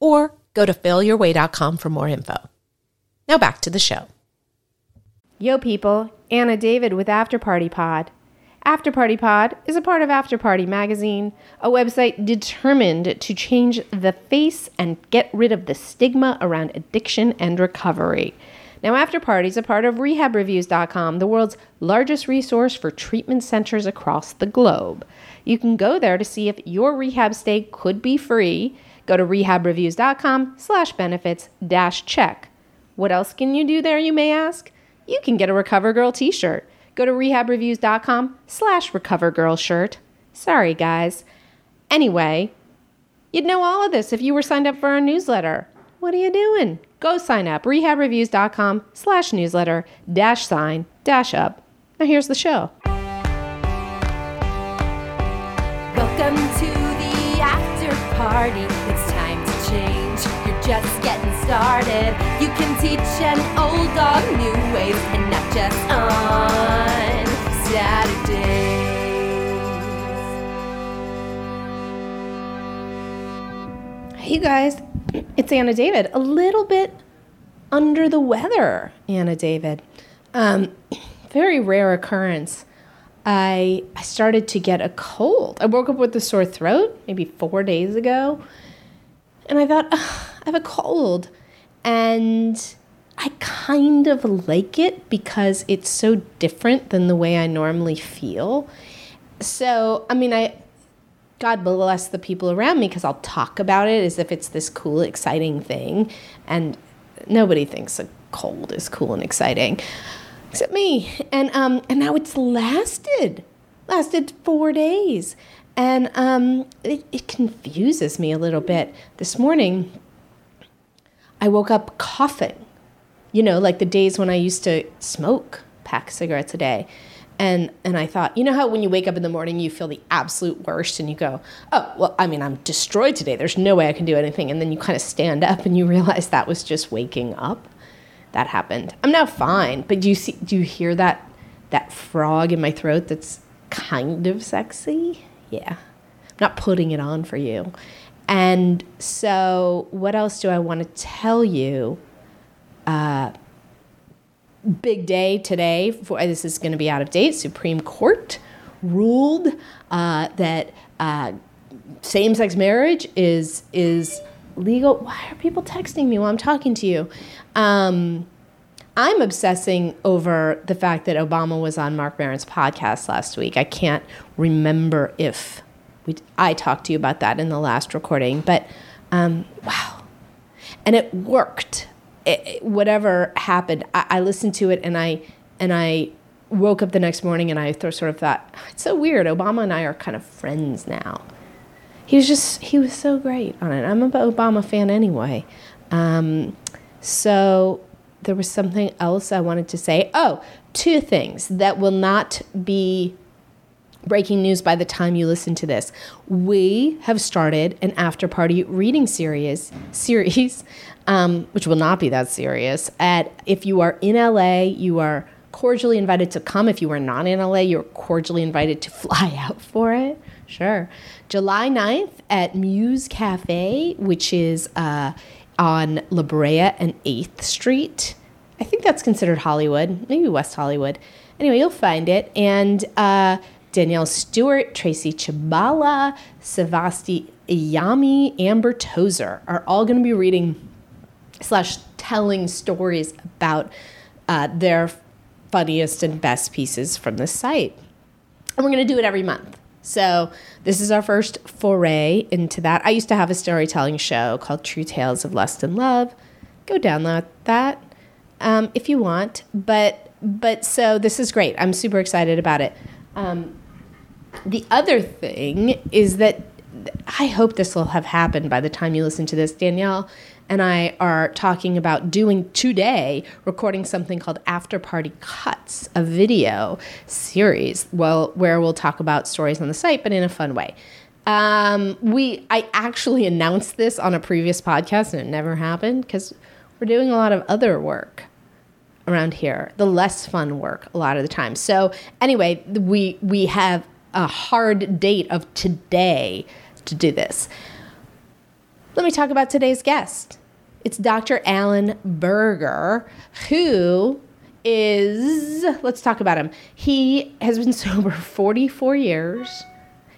or go to failyourway.com for more info. Now back to the show. Yo, people, Anna David with After Party Pod. After Party Pod is a part of After Party Magazine, a website determined to change the face and get rid of the stigma around addiction and recovery. Now, After Party is a part of RehabReviews.com, the world's largest resource for treatment centers across the globe. You can go there to see if your rehab stay could be free. Go to RehabReviews.com slash benefits dash check. What else can you do there, you may ask? You can get a Recover Girl t-shirt. Go to rehabreviews.com slash recovergirl shirt. Sorry, guys. Anyway, you'd know all of this if you were signed up for our newsletter. What are you doing? Go sign up. rehabreviews.com slash newsletter dash sign dash up. Now here's the show. Welcome to the after party. Just getting started. You can teach an old dog new ways and not just on. Hey guys, it's Anna David. A little bit under the weather, Anna David. Um, very rare occurrence. I I started to get a cold. I woke up with a sore throat maybe four days ago, and I thought "Ugh, Have a cold, and I kind of like it because it's so different than the way I normally feel. So I mean I God bless the people around me because I'll talk about it as if it's this cool, exciting thing. And nobody thinks a cold is cool and exciting except me. And, um, and now it's lasted, lasted four days. And um, it, it confuses me a little bit. This morning, I woke up coughing, you know, like the days when I used to smoke, pack cigarettes a day and and I thought, you know how when you wake up in the morning you feel the absolute worst and you go, oh well, I mean I'm destroyed today. There's no way I can do anything, and then you kind of stand up and you realize that was just waking up. That happened. I'm now fine, but do you see? Do you hear that that frog in my throat? That's kind of sexy. Yeah, I'm not putting it on for you. And so, what else do I want to tell you? Uh, big day today. For, this is going to be out of date. Supreme Court ruled uh, that uh, same-sex marriage is is legal. Why are people texting me while I'm talking to you? Um, I'm obsessing over the fact that Obama was on Marc Maron's podcast last week. I can't remember if we, I talked to you about that in the last recording, but um, wow. And it worked it, whatever happened, I, I, listened to it and I and I woke up the next morning and I sort of thought it's so weird. Obama and I are kind of friends now. He was just he was so great on it. I'm an Obama fan anyway. Um, so there was something else I wanted to say. Oh, two things that will not be breaking news by the time you listen to this. We have started an after party reading series series um, which will not be that serious. At if you are in LA, you are cordially invited to come. If you are not in LA, you're cordially invited to fly out for it. Sure. July 9th at Muse Cafe, which is uh, on La Brea and 8th Street. I think that's considered Hollywood, maybe West Hollywood. Anyway, you'll find it. And uh, Danielle Stewart, Tracy Chabala, Savasti Iyami, Amber Tozer are all going to be reading slash telling stories about uh, their funniest and best pieces from the site. And we're going to do it every month. So this is our first foray into that. I used to have a storytelling show called True Tales of Lust and Love. Go download that um, if you want. But but so this is great. I'm super excited about it. Um, the other thing is that I hope this will have happened by the time you listen to this. Danielle and I are talking about doing today, recording something called After Party Cuts, a video series, well, where we'll talk about stories on the site, but in a fun way. Um, we I actually announced this on a previous podcast and it never happened because we're doing a lot of other work around here, the less fun work a lot of the time. So anyway, we we have a hard date of today to do this. Let me talk about today's guest. It's Dr. Allen Berger, who is, let's talk about him. He has been sober 44 years.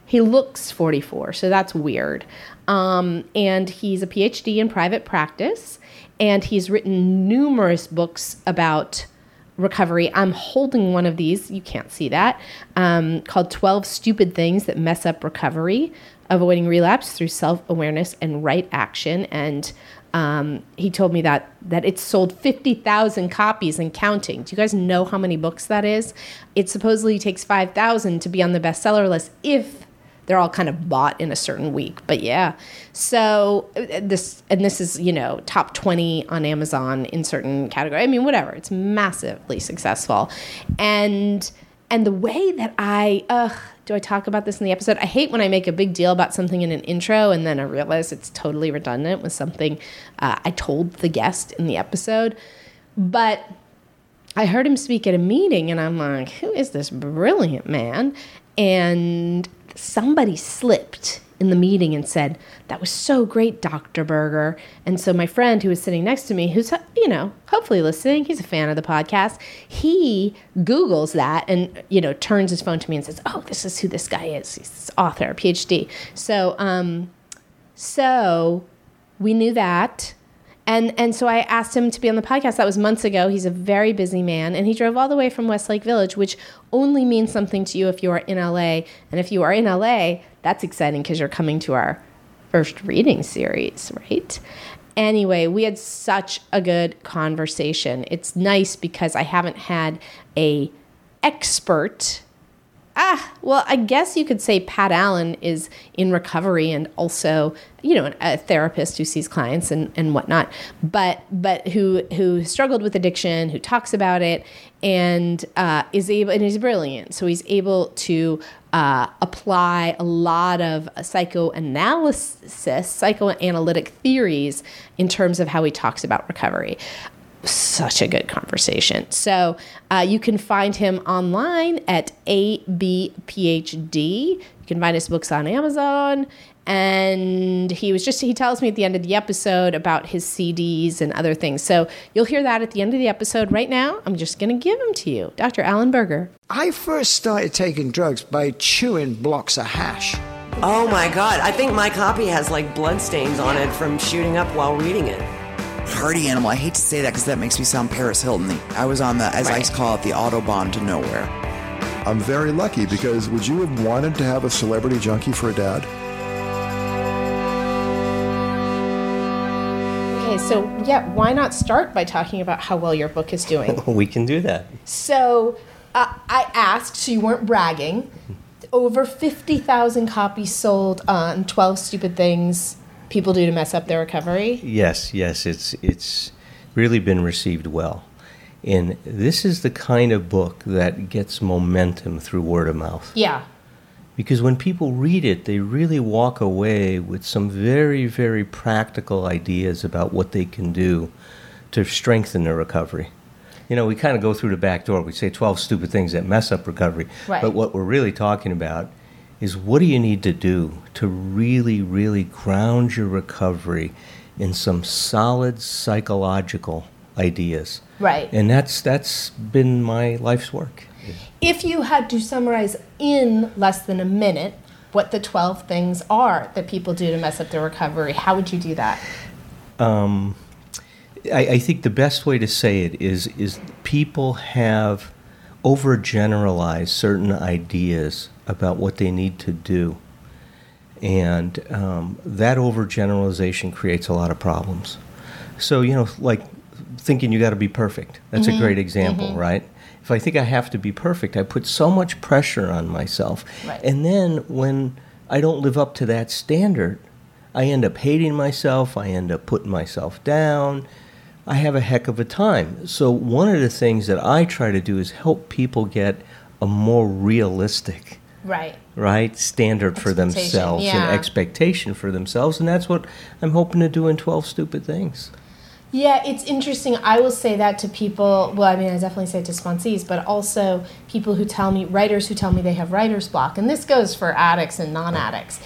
He looks 44, so that's weird. Um, and he's a PhD in private practice, and he's written numerous books about recovery. I'm holding one of these, you can't see that, um, called 12 Stupid Things That Mess Up Recovery Avoiding Relapse Through Self Awareness and Right Action. And um, he told me that that it's sold 50,000 copies and counting. Do you guys know how many books that is? It supposedly takes 5,000 to be on the bestseller list if they're all kind of bought in a certain week. But yeah, so uh, this and this is you know top 20 on Amazon in certain category. I mean, whatever. It's massively successful, and and the way that I ugh, do I talk about this in the episode? I hate when I make a big deal about something in an intro and then I realize it's totally redundant with something uh, I told the guest in the episode. But I heard him speak at a meeting and I'm like, who is this brilliant man? And somebody slipped in the meeting and said, That was so great, Dr. Berger. And so my friend who was sitting next to me, who's, you know, hopefully listening, he's a fan of the podcast, he Googles that and, you know, turns his phone to me and says, Oh, this is who this guy is. He's this author, PhD. So, um, so we knew that. And and so I asked him to be on the podcast. That was months ago. He's a very busy man, and he drove all the way from Westlake Village, which only means something to you if you are in LA. And if you are in LA, that's exciting because you're coming to our first reading series, right? Anyway, we had such a good conversation. It's nice because I haven't had a expert ah, well, I guess you could say Pat Allen is in recovery and also, you know, a therapist who sees clients and, and whatnot, but but who who struggled with addiction, who talks about it, and uh, is able and is brilliant. So he's able to uh, apply a lot of psychoanalysis, psychoanalytic theories in terms of how he talks about recovery such a good conversation. So uh, you can find him online at ABPHD. You can find his books on Amazon. And he was just, he tells me at the end of the episode about his CDs and other things. So you'll hear that at the end of the episode. Right now, I'm just going to give them to you. Dr. Allen Berger. I first started taking drugs by chewing blocks of hash. Oh my god, I think my copy has like bloodstains on it from shooting up while reading it. Party animal. I hate to say that because that makes me sound Paris Hilton. I was on the, as I call it, the Autobahn to nowhere. I'm very lucky because would you have wanted to have a celebrity junkie for a dad? Okay, so yeah, why not start by talking about how well your book is doing? We can do that. So uh, I asked, so you weren't bragging. Over 50,000 copies sold on 12 Stupid Things People Do to Mess Up Their Recovery. Yes, yes, it's it's really been received well. And this is the kind of book that gets momentum through word of mouth. Yeah. Because when people read it, they really walk away with some very, very practical ideas about what they can do to strengthen their recovery. You know, we kind of go through the back door. We say 12 stupid things that mess up recovery. Right. But what we're really talking about is what do you need to do to really, really ground your recovery in some solid psychological ideas. Right. And that's that's been my life's work. If you had to summarize in less than a minute what the 12 things are that people do to mess up their recovery, how would you do that? Um, I, I think the best way to say it is is people have overgeneralized certain ideas about what they need to do, and um, that overgeneralization creates a lot of problems. So you know, like thinking you got to be perfect. That's a great example, right? If I think I have to be perfect, I put so much pressure on myself, Right. and then when I don't live up to that standard, I end up hating myself, I end up putting myself down. I have a heck of a time. So, one of the things that I try to do is help people get a more realistic Right. right standard for themselves yeah. and expectation for themselves and that's what i'm hoping to do in 12 stupid things Yeah, it's interesting. I will say that to people. Well, I mean, I definitely say it to sponsees, but also people who tell me, writers who tell me they have writer's block. And this goes for addicts and non addicts.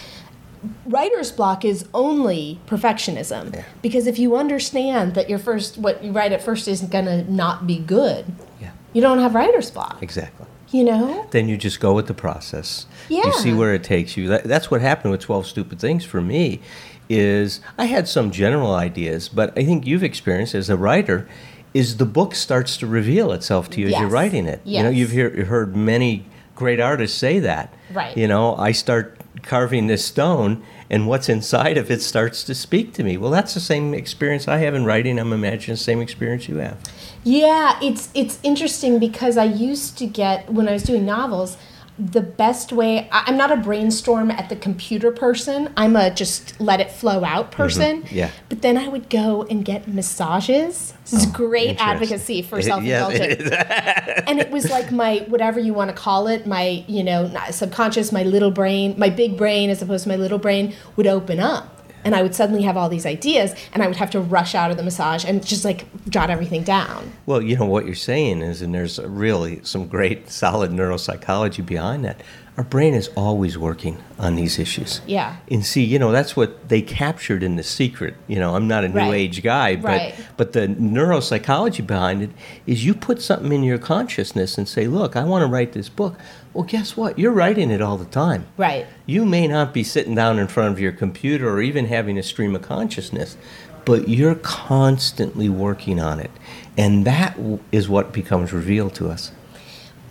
Writer's block is only perfectionism. Because if you understand that your first, what you write at first isn't going to not be good, yeah you don't have writer's block. exactly You know? then you just go with the process Yeah. you see where it takes you that, that's what happened with 12 stupid things for me is i had some general ideas but i think you've experienced as a writer is the book starts to reveal itself to you as you're writing it you know you've hear, heard many great artists say that Right. you know i start carving this stone and what's inside of it starts to speak to me. Well that's the same experience i have in writing. I'm imagining the same experience you have. Yeah, it's it's interesting because I used to get when I was doing novels, the best way I- I'm not a brainstorm at the computer person. I'm a just let it flow out person. Mm-hmm. yeah. But then I would go and get massages. This is great advocacy for It- self yes, indulgence. it and it was like my whatever you want to call it, my you know subconscious, my little brain, my big brain as opposed to my little brain would open up. And I would suddenly have all these ideas, and I would have to rush out of the massage and just like jot everything down. Well, you know what you're saying is, and there's really some great solid neuropsychology behind that. Our brain is always working on these issues. Yeah. And see, you know, that's what they captured in the secret. You know, I'm not a new Right. age guy, but Right. but the neuropsychology behind it is you put something in your consciousness and say, "Look, I want to write this book." Well, guess what? You're writing it all the time. Right. You may not be sitting down in front of your computer or even having a stream of consciousness, but you're constantly working on it. And that is what becomes revealed to us.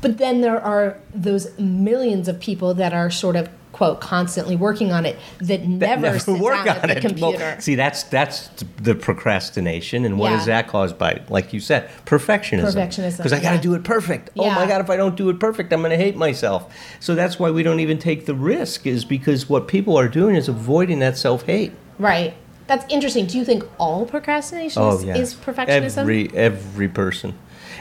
But then there are those millions of people that are sort of quote constantly working on it that never, sit down at the computer. Well, see, that's that's the procrastination, and what Yeah. is that caused by? Like you said, perfectionism. Perfectionism, Because I got to yeah. do it perfect. Oh my God, if I don't do it perfect, I'm going to hate myself. So that's why we don't even take the risk, is because what people are doing is avoiding that self hate. right. That's interesting. Do you think all procrastination oh, is, is perfectionism? Oh, Every every person.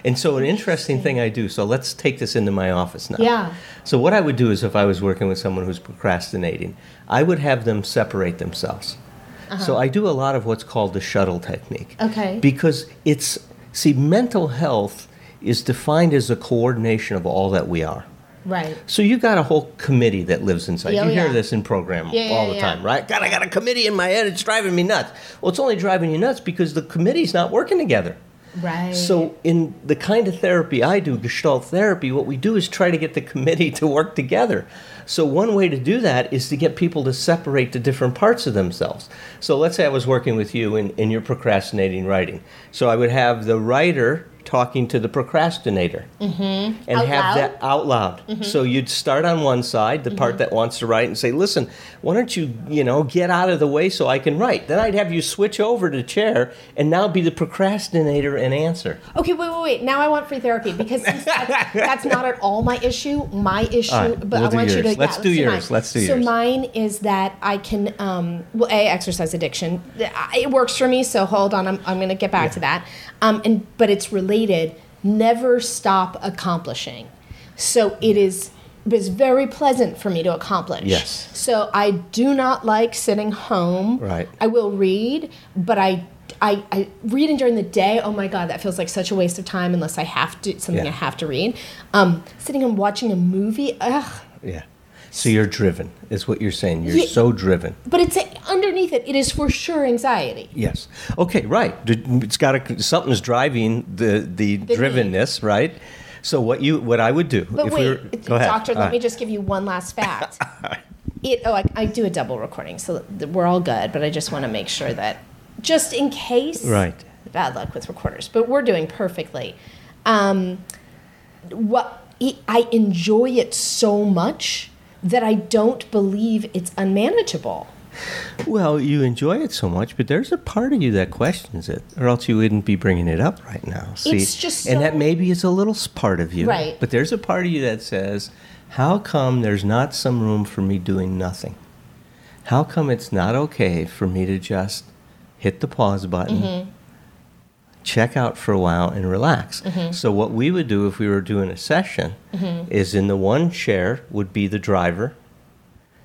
And so an interesting thing I do. So let's take this into my office now. Yeah. So what I would do is if I was working with someone who's procrastinating, I would have them separate themselves. So I do a lot of what's called the shuttle technique. Uh-huh. Okay. Because it's see mental health is defined as a coordination of all that we are. right. So you got a whole committee that lives inside. Yeah, you oh, hear yeah. this in program Yeah, all yeah, the time, right? God, I got a committee in my head. It's driving me nuts. Well, it's only driving you nuts because the committee's not working together. Right. So, in the kind of therapy I do, Gestalt therapy, what we do is try to get the committee to work together. So, one way to do that is to get people to separate the different parts of themselves. So, let's say I was working with you and, and you're procrastinating writing. So, I would have the writer talking to the procrastinator mm-hmm. and Out have loud? that out loud. Mm-hmm. So you'd start on one side, the part mm-hmm. that wants to write, and say, "Listen, why don't you, you know, get out of the way so I can write?" Then I'd have you switch over to chair and now be the procrastinator and answer. Okay, wait, wait, wait. Now I want free therapy because that's, that's not at all my issue. My issue, right, but we'll I do want you yours. to. Let's yeah, do yours. mine. Let's do so yours. So mine is that I can, um, well, a exercise addiction. It works for me. So hold on, I'm, I'm going to get back to that. Um, and but it's related. Never stop accomplishing. So it is. It is very pleasant for me to accomplish. Yes. So I do not like sitting home. Right. I will read, but I, I, I reading during the day. Oh my god, that feels like such a waste of time unless I have to something Yeah. I have to read. Um, sitting and watching a movie. Ugh. Yeah. So you're driven, is what you're saying. You're Yeah. so driven. But it's underneath it. It is for sure anxiety. Yes. Okay. Right. It's got to something's driving the the, The drivenness, right? So what you what I would do But if wait, we were, go ahead. doctor, All let right. me just give you one last fact. it. Oh, I, I do a double recording, so we're all good. But I just want to make sure that, just in case. Right. Bad luck with recorders, but we're doing perfectly. Um, what I enjoy it so much that I don't believe it's unmanageable. Well, you enjoy it so much, but there's a part of you that questions it, or else you wouldn't be bringing it up right now. See, It's just and that maybe is a little part of you, Right. But there's a part of you that says, "How come there's not some room for me doing nothing?" How come it's not okay for me to just hit the pause button, mm-hmm. Check out for a while, and relax? Mm-hmm. So, what we would do if we were doing a session mm-hmm. is in the one chair would be the driver,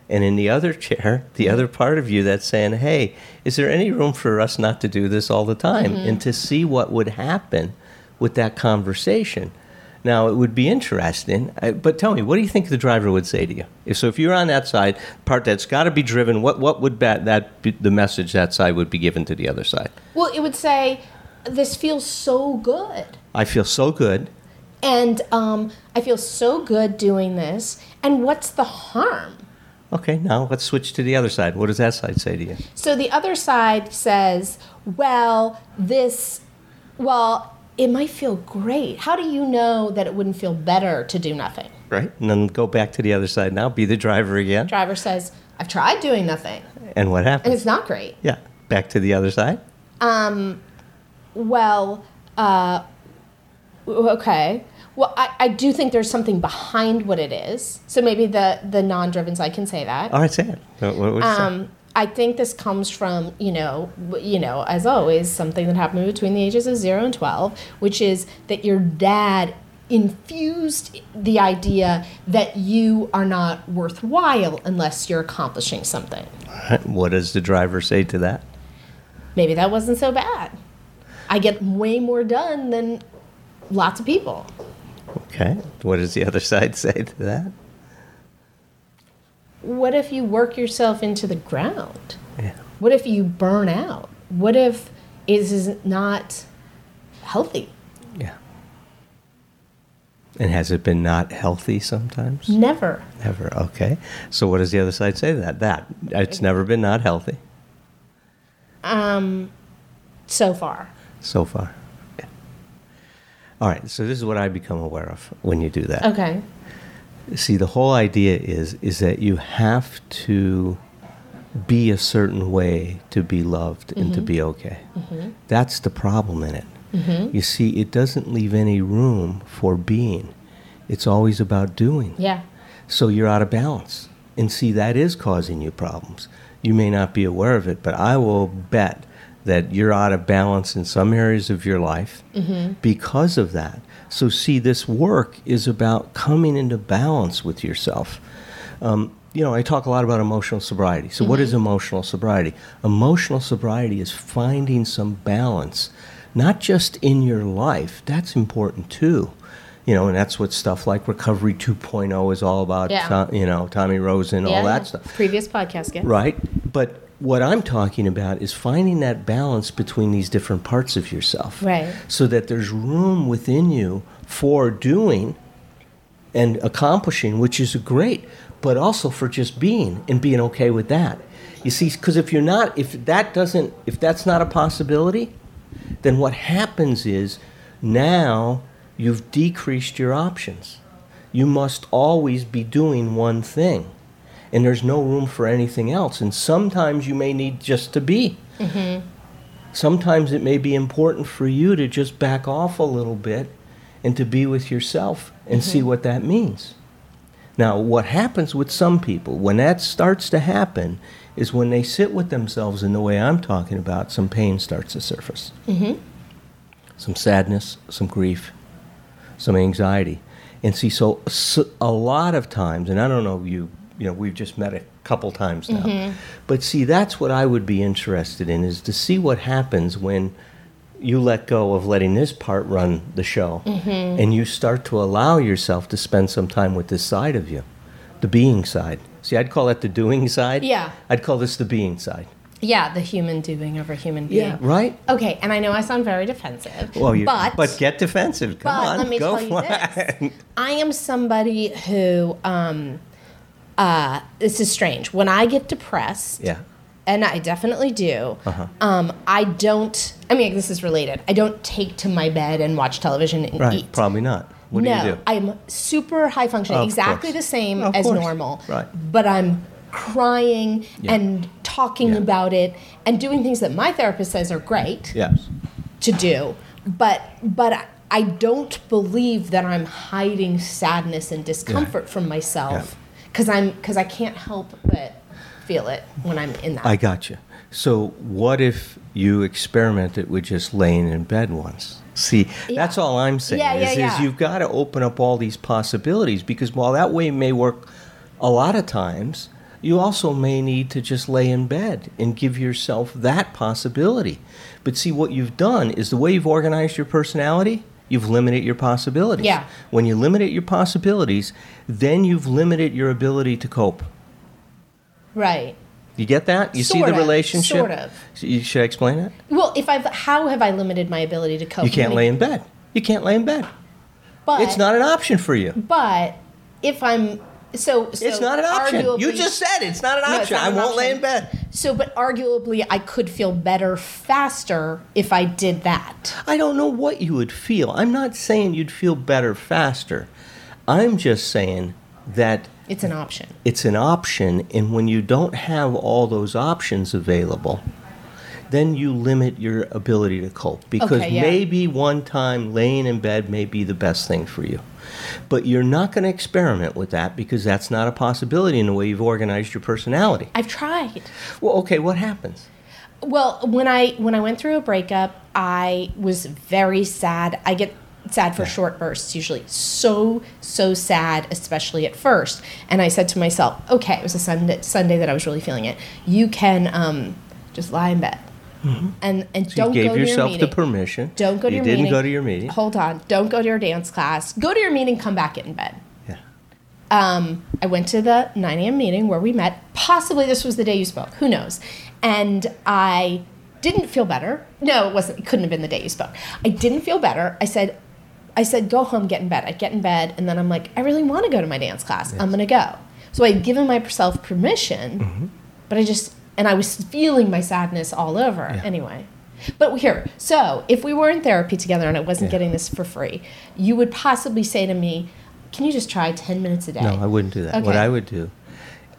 and in the other chair, the mm-hmm. other part of you that's saying, hey, is there any room for us not to do this all the time? And to see what would happen with that conversation. Now, it would be interesting, uh, but tell me, what do you think the driver would say to you? If, so, if you're on that side, part that's got to be driven, what, what would that, that be, the message that side would be given to the other side? Well, it would say, "This feels so good." I feel so good. And um, I feel so good doing this. And what's the harm? Okay, now let's switch to the other side. What does that side say to you? So the other side says, well, this, well, it might feel great. How do you know that it wouldn't feel better to do nothing? Right? And then go back to the other side now, be the driver again. Driver says, I've tried doing nothing, And what happened? and it's not great. Yeah, back to the other side. Well, uh, okay. Well, I, I do think there's something behind what it is. So maybe the, the non driven side can say that. All right, say it. What, what would you say? Um, I think this comes from, you know, you know, as always, something that happened between the ages of zero and twelve, which is that your dad infused the idea that you are not worthwhile unless you're accomplishing something. What does the driver say to that? Maybe that wasn't so bad. I get way more done than lots of people. Okay. What does the other side say to that? What if you work yourself into the ground? Yeah. What if you burn out? What if it is not healthy? Yeah. And has it been not healthy sometimes? Never. Never. Okay. So what does the other side say to that? That it's never been not healthy Um, so far. So far. Yeah. All right. So this is what I become aware of when you do that. Okay. See, the whole idea is is that you have to be a certain way to be loved and to mm-hmm. be okay. Mm-hmm. That's the problem in it. Mm-hmm. You see, it doesn't leave any room for being. It's always about doing. Yeah. So you're out of balance. And see, that is causing you problems. You may not be aware of it, but I will bet that you're out of balance in some areas of your life because of that. So, see, this work is about coming into balance with yourself. Um, you know, I talk a lot about emotional sobriety. So, what is emotional sobriety? Emotional sobriety is finding some balance, not just in your life, that's important too. You know, and that's what stuff like Recovery 2.0 is all about. Yeah. You know, Tommy Rosen, all that stuff. Previous podcast, yeah. Right. But what I'm talking about is finding that balance between these different parts of yourself. Right. So that there's room within you for doing and accomplishing, which is great, but also for just being and being okay with that. You see, because if you're not, if that doesn't, if that's not a possibility, then what happens is now you've decreased your options. You must always be doing one thing, and there's no room for anything else. And sometimes you may need just to be. Mm-hmm. Sometimes it may be important for you to just back off a little bit and to be with yourself and see mm-hmm. what that means. Now, what happens with some people, when that starts to happen, is when they sit with themselves in the way I'm talking about, some pain starts to surface. Mm-hmm. Some sadness, some grief, some anxiety. And see, so, so a lot of times, and I don't know you, you know, we've just met a couple times now, but see, that's what I would be interested in is to see what happens when you let go of letting this part run the show and you start to allow yourself to spend some time with this side of you, the being side. See, I'd call that the doing side. Yeah. I'd call this the being side. Yeah, the human doing over human being. Yeah, Right? Okay, and I know I sound very defensive. Well, you, but but get defensive. Come but on, let me go tell you this. I am somebody who, um, uh, this is strange. When I get depressed, yeah. and I definitely do, Uh-huh. um, I don't, I mean, this is related. I don't take to my bed and watch television and Right. eat. Probably not. What no, do you do? I'm super high functioning, Of exactly course. the same Of as course. normal. Right. But I'm crying Yeah. and talking Yeah. about it and doing things that my therapist says are great yes. to do. But but I- I don't believe that I'm hiding sadness and discomfort from myself because I'm because I can't help but feel it when I'm in that. I got you. So, what if you experimented with just laying in bed once? See, that's all I'm saying. Yeah, yeah, is, yeah. is you've got to open up all these possibilities because while that way may work a lot of times, you also may need to just lay in bed and give yourself that possibility. But see, what you've done is the way you've organized your personality, you've limited your possibilities. Yeah. When you limit your possibilities, then you've limited your ability to cope. right. You get that? You see the of, relationship? sort of. Should I explain it? Well, if I've how have I limited my ability to cope? You can't lay in bed. You can't lay in bed. But It's not an option for you. But if I'm so, so It's not an option. You just said it's not an No, option. not I an won't lay in bed. So, but arguably, I could feel better faster if I did that. I don't know what you would feel. I'm not saying you'd feel better faster. I'm just saying that It's an option. it's an option, and when you don't have all those options available, then you limit your ability to cope because Okay, yeah. maybe one time laying in bed may be the best thing for you. But you're not going to experiment with that because that's not a possibility in the way you've organized your personality. I've tried. Well, okay, what happens? Well, when I when I went through a breakup, I was very sad. I get sad for short bursts usually. So so sad, especially at first. And I said to myself, okay, it was a Sunday Sunday that I was really feeling it. You can um, just lie in bed. And and Mm-hmm. So don't you gave go to your yourself the permission. Don't go to your meeting. you your didn't meeting. go to your meeting. Hold on. Don't go to your dance class. Go to your meeting. Come back. Get in bed. Yeah. Um, I went to the 9 a.m. meeting where we met. Possibly this was the day you spoke. Who knows? And I didn't feel better. No, it wasn't. It couldn't have been the day you spoke. I didn't feel better. I said, I said, go home, get in bed. I get in bed, and then I'm like, I really want to go to my dance class. I'm gonna go. So I'd given myself permission, Mm-hmm. but I just and I was feeling my sadness all over anyway. But here, so if we were in therapy together and I wasn't getting this for free, you would possibly say to me, "Can you just try ten minutes a day?" No, I wouldn't do that. What I would do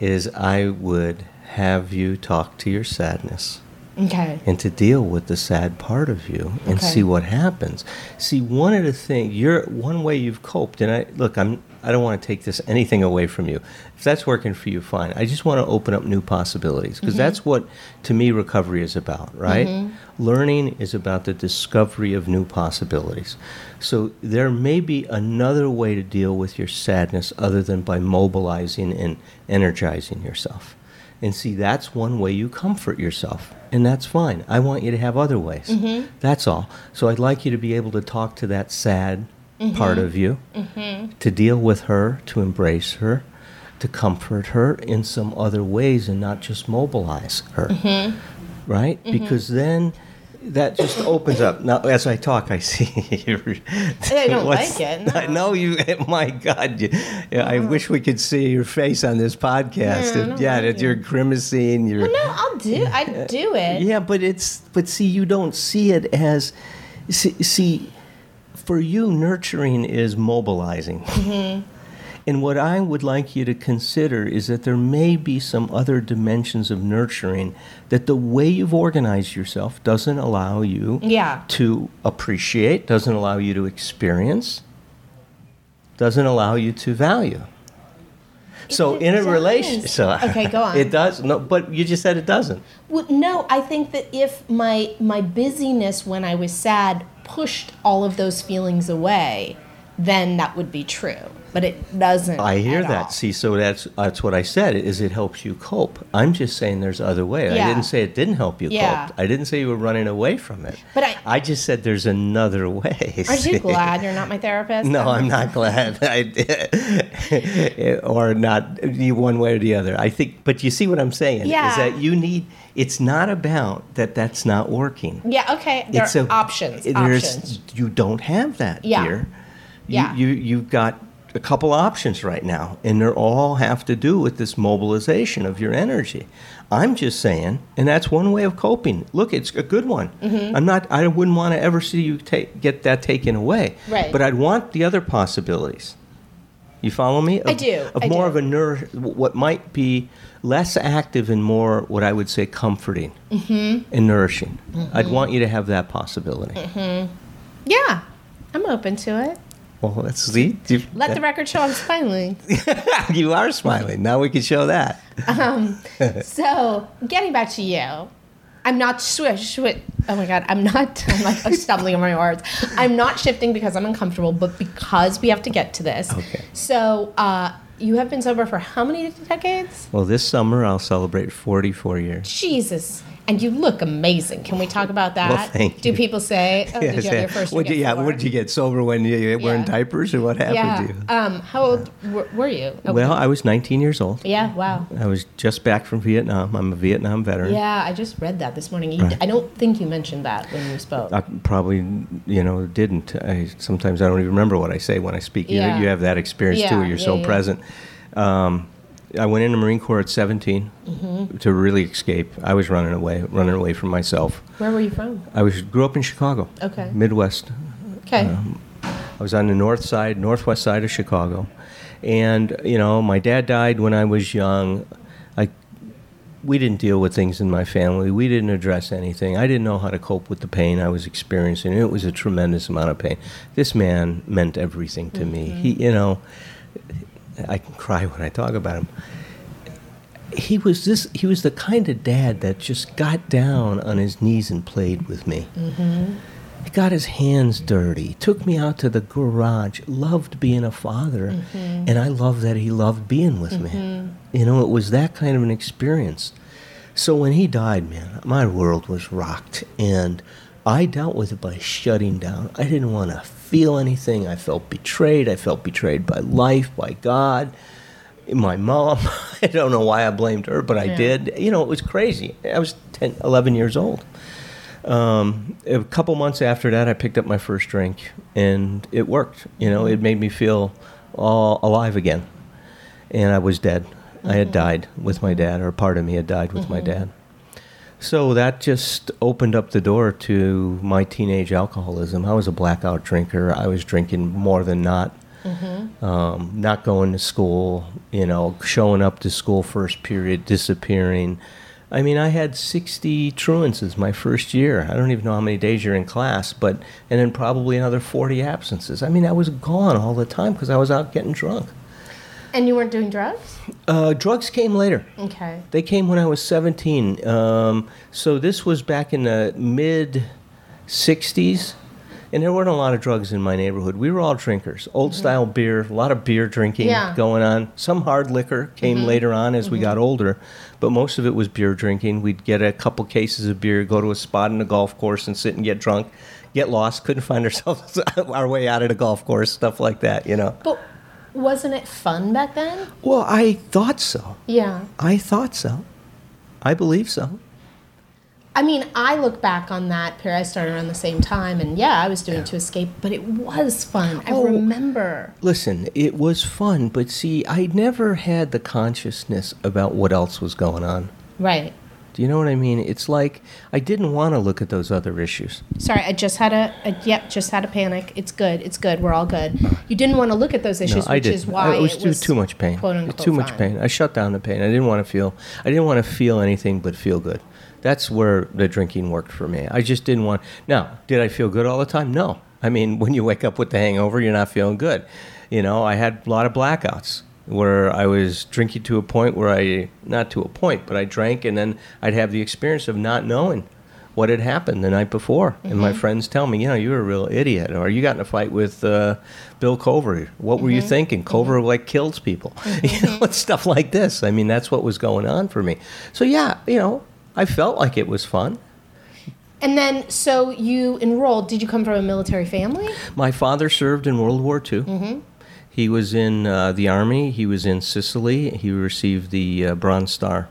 is I would have you talk to your sadness Okay. and to deal with the sad part of you and Okay. see what happens. See, one of the things you're one way you've coped, and I look, I'm I don't want to take this anything away from you. If that's working for you, fine. I just want to open up new possibilities because mm-hmm. that's what to me recovery is about, right? Mm-hmm. Learning is about the discovery of new possibilities. So there may be another way to deal with your sadness other than by mobilizing and energizing yourself. And see, that's one way you comfort yourself. And that's fine. I want you to have other ways. Mm-hmm. That's all. So I'd like you to be able to talk to that sad part mm-hmm. of you, mm-hmm. to deal with her, to embrace her, to comfort her in some other ways and not just mobilize her. Mm-hmm. Right? Because then that just opens up. Now, as I talk, I see. I don't like it, I know you. My God, you, yeah, I wish we could see your face on this podcast. Yeah, I And, yeah, like that it. you're grimacing. You're Well, no, I'll do. I do it. yeah, but it's but see, you don't see it as see, see for you, nurturing is mobilizing. Mm-hmm. And what I would like you to consider is that there may be some other dimensions of nurturing that the way you've organized yourself doesn't allow you Yeah. to appreciate, doesn't allow you to experience, doesn't allow you to value. So It in a relationship, so Okay, go on. It does no, but you just said it doesn't. Well, no, I think that if my my busyness when I was sad pushed all of those feelings away, then that would be true. But it doesn't. I hear at that. all. See, so that's that's what I said. Is it helps you cope? I'm just saying there's other ways. I didn't say it didn't help you Yeah. cope. I didn't say you were running away from it. But I- I just said there's another way. Aren't you glad you're not my therapist? No, I'm not glad. I, or not one way or the other. I think, but you see what I'm saying Yeah. is that you need. It's not about that. That's not working. Yeah. Okay. There it's are a- options. there's- Options. You don't have that Yeah. here. You, Yeah. You you've got a couple options right now, and they all have to do with this mobilization of your energy. I'm just saying, and that's one way of coping. Look, it's a good one. Mm-hmm. I'm not. I wouldn't want to ever see you take, get that taken away. Right. But I'd want the other possibilities. You follow me? I do, Of I more do. of a nour- what might be less active and more what I would say comforting Mm-hmm. and nourishing. I'd want you to have that possibility. Yeah. I'm open to it. Well, let's see. You, Let the record show I'm smiling. you are smiling. Now we can show that. So, getting back to you, I'm not swish, swish. Oh my god, I'm not. I'm like stumbling over my words. I'm not shifting because I'm uncomfortable, but because we have to get to this. Okay. So, uh, you have been sober for how many decades? Well, this summer I'll celebrate 44 years. Jesus. And you look amazing. Can we talk about that? Well, thank Do people say, "Oh, did you have your first What'd you, yeah, four?" what did you get sober when you you were in diapers, or what happened Yeah. to you? Um, how old were, were you? Oh, Well, I was 19 years old. yeah. Wow. I was just back from Vietnam. I'm a Vietnam veteran. Yeah, I just read that this morning. You, I don't think you mentioned that when you spoke. I probably, you know, didn't. I sometimes I don't even remember what I say when I speak. You, Yeah. you have that experience too. Yeah, Where you're yeah, so yeah. present. Um, I went into Marine Corps at 17 Mm-hmm. to really escape. I was running away, running away from myself. Where were you from? I was grew up in Chicago, Okay. Midwest. Okay. Um, I was on the north side, northwest side of Chicago, and you know, my dad died when I was young. I we didn't deal with things in my family. We didn't address anything. I didn't know how to cope with the pain I was experiencing. It was a tremendous amount of pain. This man meant everything to me. He, you know, I can cry when I talk about him. He was this. He was the kind of dad that just got down on his knees and played with me. Mm-hmm. He got his hands dirty, took me out to the garage, loved being a father, mm-hmm. and I love that he loved being with me. Mm-hmm. You know, it was that kind of an experience. So when he died, man, my world was rocked, and I dealt with it by shutting down. I didn't want to feel anything. I felt betrayed. I felt betrayed by life, by God, my mom. I don't know why I blamed her, but I Yeah. did. You know, it was crazy. I was 10, 11 years old. Um, a couple months after that, I picked up my first drink, and it worked. You know, it made me feel all alive again, and I was dead. I had died with my dad, or part of me had died with my dad. So that just opened up the door to my teenage alcoholism. I was a blackout drinker. I was drinking more than not. Um, not going to school, you know, showing up to school first period, disappearing. I mean, I had 60 truancies my first year. I don't even know how many days you're in class, but, and then probably another 40 absences. I mean, I was gone all the time because I was out getting drunk. and you weren't doing drugs? Uh, drugs came later. Okay. They came when I was 17. Um, so this was back in the mid 60s. And there weren't a lot of drugs in my neighborhood. We were all drinkers. Old style beer, a lot of beer drinking Yeah. going on. Some hard liquor came later on as we got older, but most of it was beer drinking. We'd get a couple cases of beer, go to a spot in the golf course and sit and get drunk, get lost, couldn't find ourselves our way out of the golf course, stuff like that, you know. But wasn't it fun back then? Well, I thought so. Yeah. I thought so. I believe so. I mean, I look back on that period. I started around the same time, and yeah, I was doing it to escape, but it was fun. I Oh. remember. Listen, it was fun, but see, I never had the consciousness about what else was going on. Right. Do you know what I mean? It's like I didn't want to look at those other issues. Sorry, I just had a, a yep, just had a panic. It's good. It's good. We're all good. You didn't want to look at those issues, no, I which is why it was, it too, was too much pain. Quote unquote. too much fine. pain. I shut down the pain. I didn't want to feel. I didn't want to feel anything but feel good. That's where the drinking worked for me. I just didn't want. Now, did I feel good all the time? No. I mean, when you wake up with the hangover, you're not feeling good. You know, I had a lot of blackouts where I was drinking to a point where I, not to a point, but I drank and then I'd have the experience of not knowing what had happened the night before. And my mm-hmm. friends tell me, you know, you were a real idiot, or you got in a fight with uh, Bill Cover. What were you mm-hmm. thinking? Cover mm-hmm. like kills people, you know, and stuff like this. I mean, that's what was going on for me. So yeah, you know, I felt like it was fun. And then, so you enrolled. Did you come from a military family? My father served in World War II. He was in uh, the army. He was in Sicily. He received the uh, Bronze Star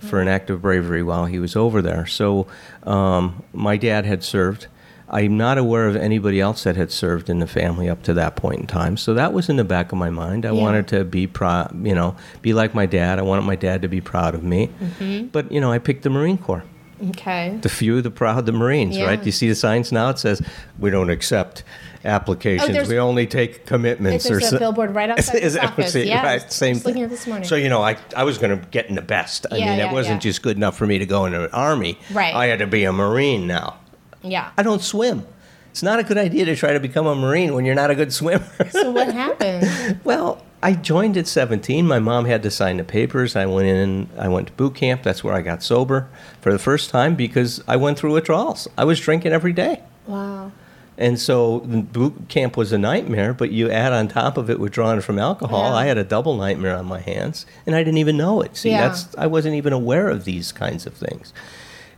for an act of bravery while he was over there. So um, my dad had served. I'm not aware of anybody else that had served in the family up to that point in time. So that was in the back of my mind. I Yeah. wanted to be proud, you know, be like my dad. I wanted my dad to be proud of me. Mm-hmm. But you know, I picked the Marine Corps. Okay. The few, the proud, the Marines, Yeah. right? You see the signs now? It says, we don't accept applications. Oh, we only take commitments. There's or a billboard right outside Is this office. it- Yeah, right, same looking at this morning. So, you know, I, I was going to get in the best. I Yeah, mean, yeah, it wasn't yeah. just good enough for me to go into the Army. Right. I had to be a Marine now. Yeah. I don't swim. It's not a good idea to try to become a Marine when you're not a good swimmer. So what happened? well, I joined at 17. My mom had to sign the papers. I went in, I went to boot camp. That's where I got sober for the first time because I went through withdrawals. I was drinking every day. Wow. And so boot camp was a nightmare, but you add on top of it withdrawing from alcohol. Yeah. I had a double nightmare on my hands, and I didn't even know it. See, Yeah. that's I wasn't even aware of these kinds of things.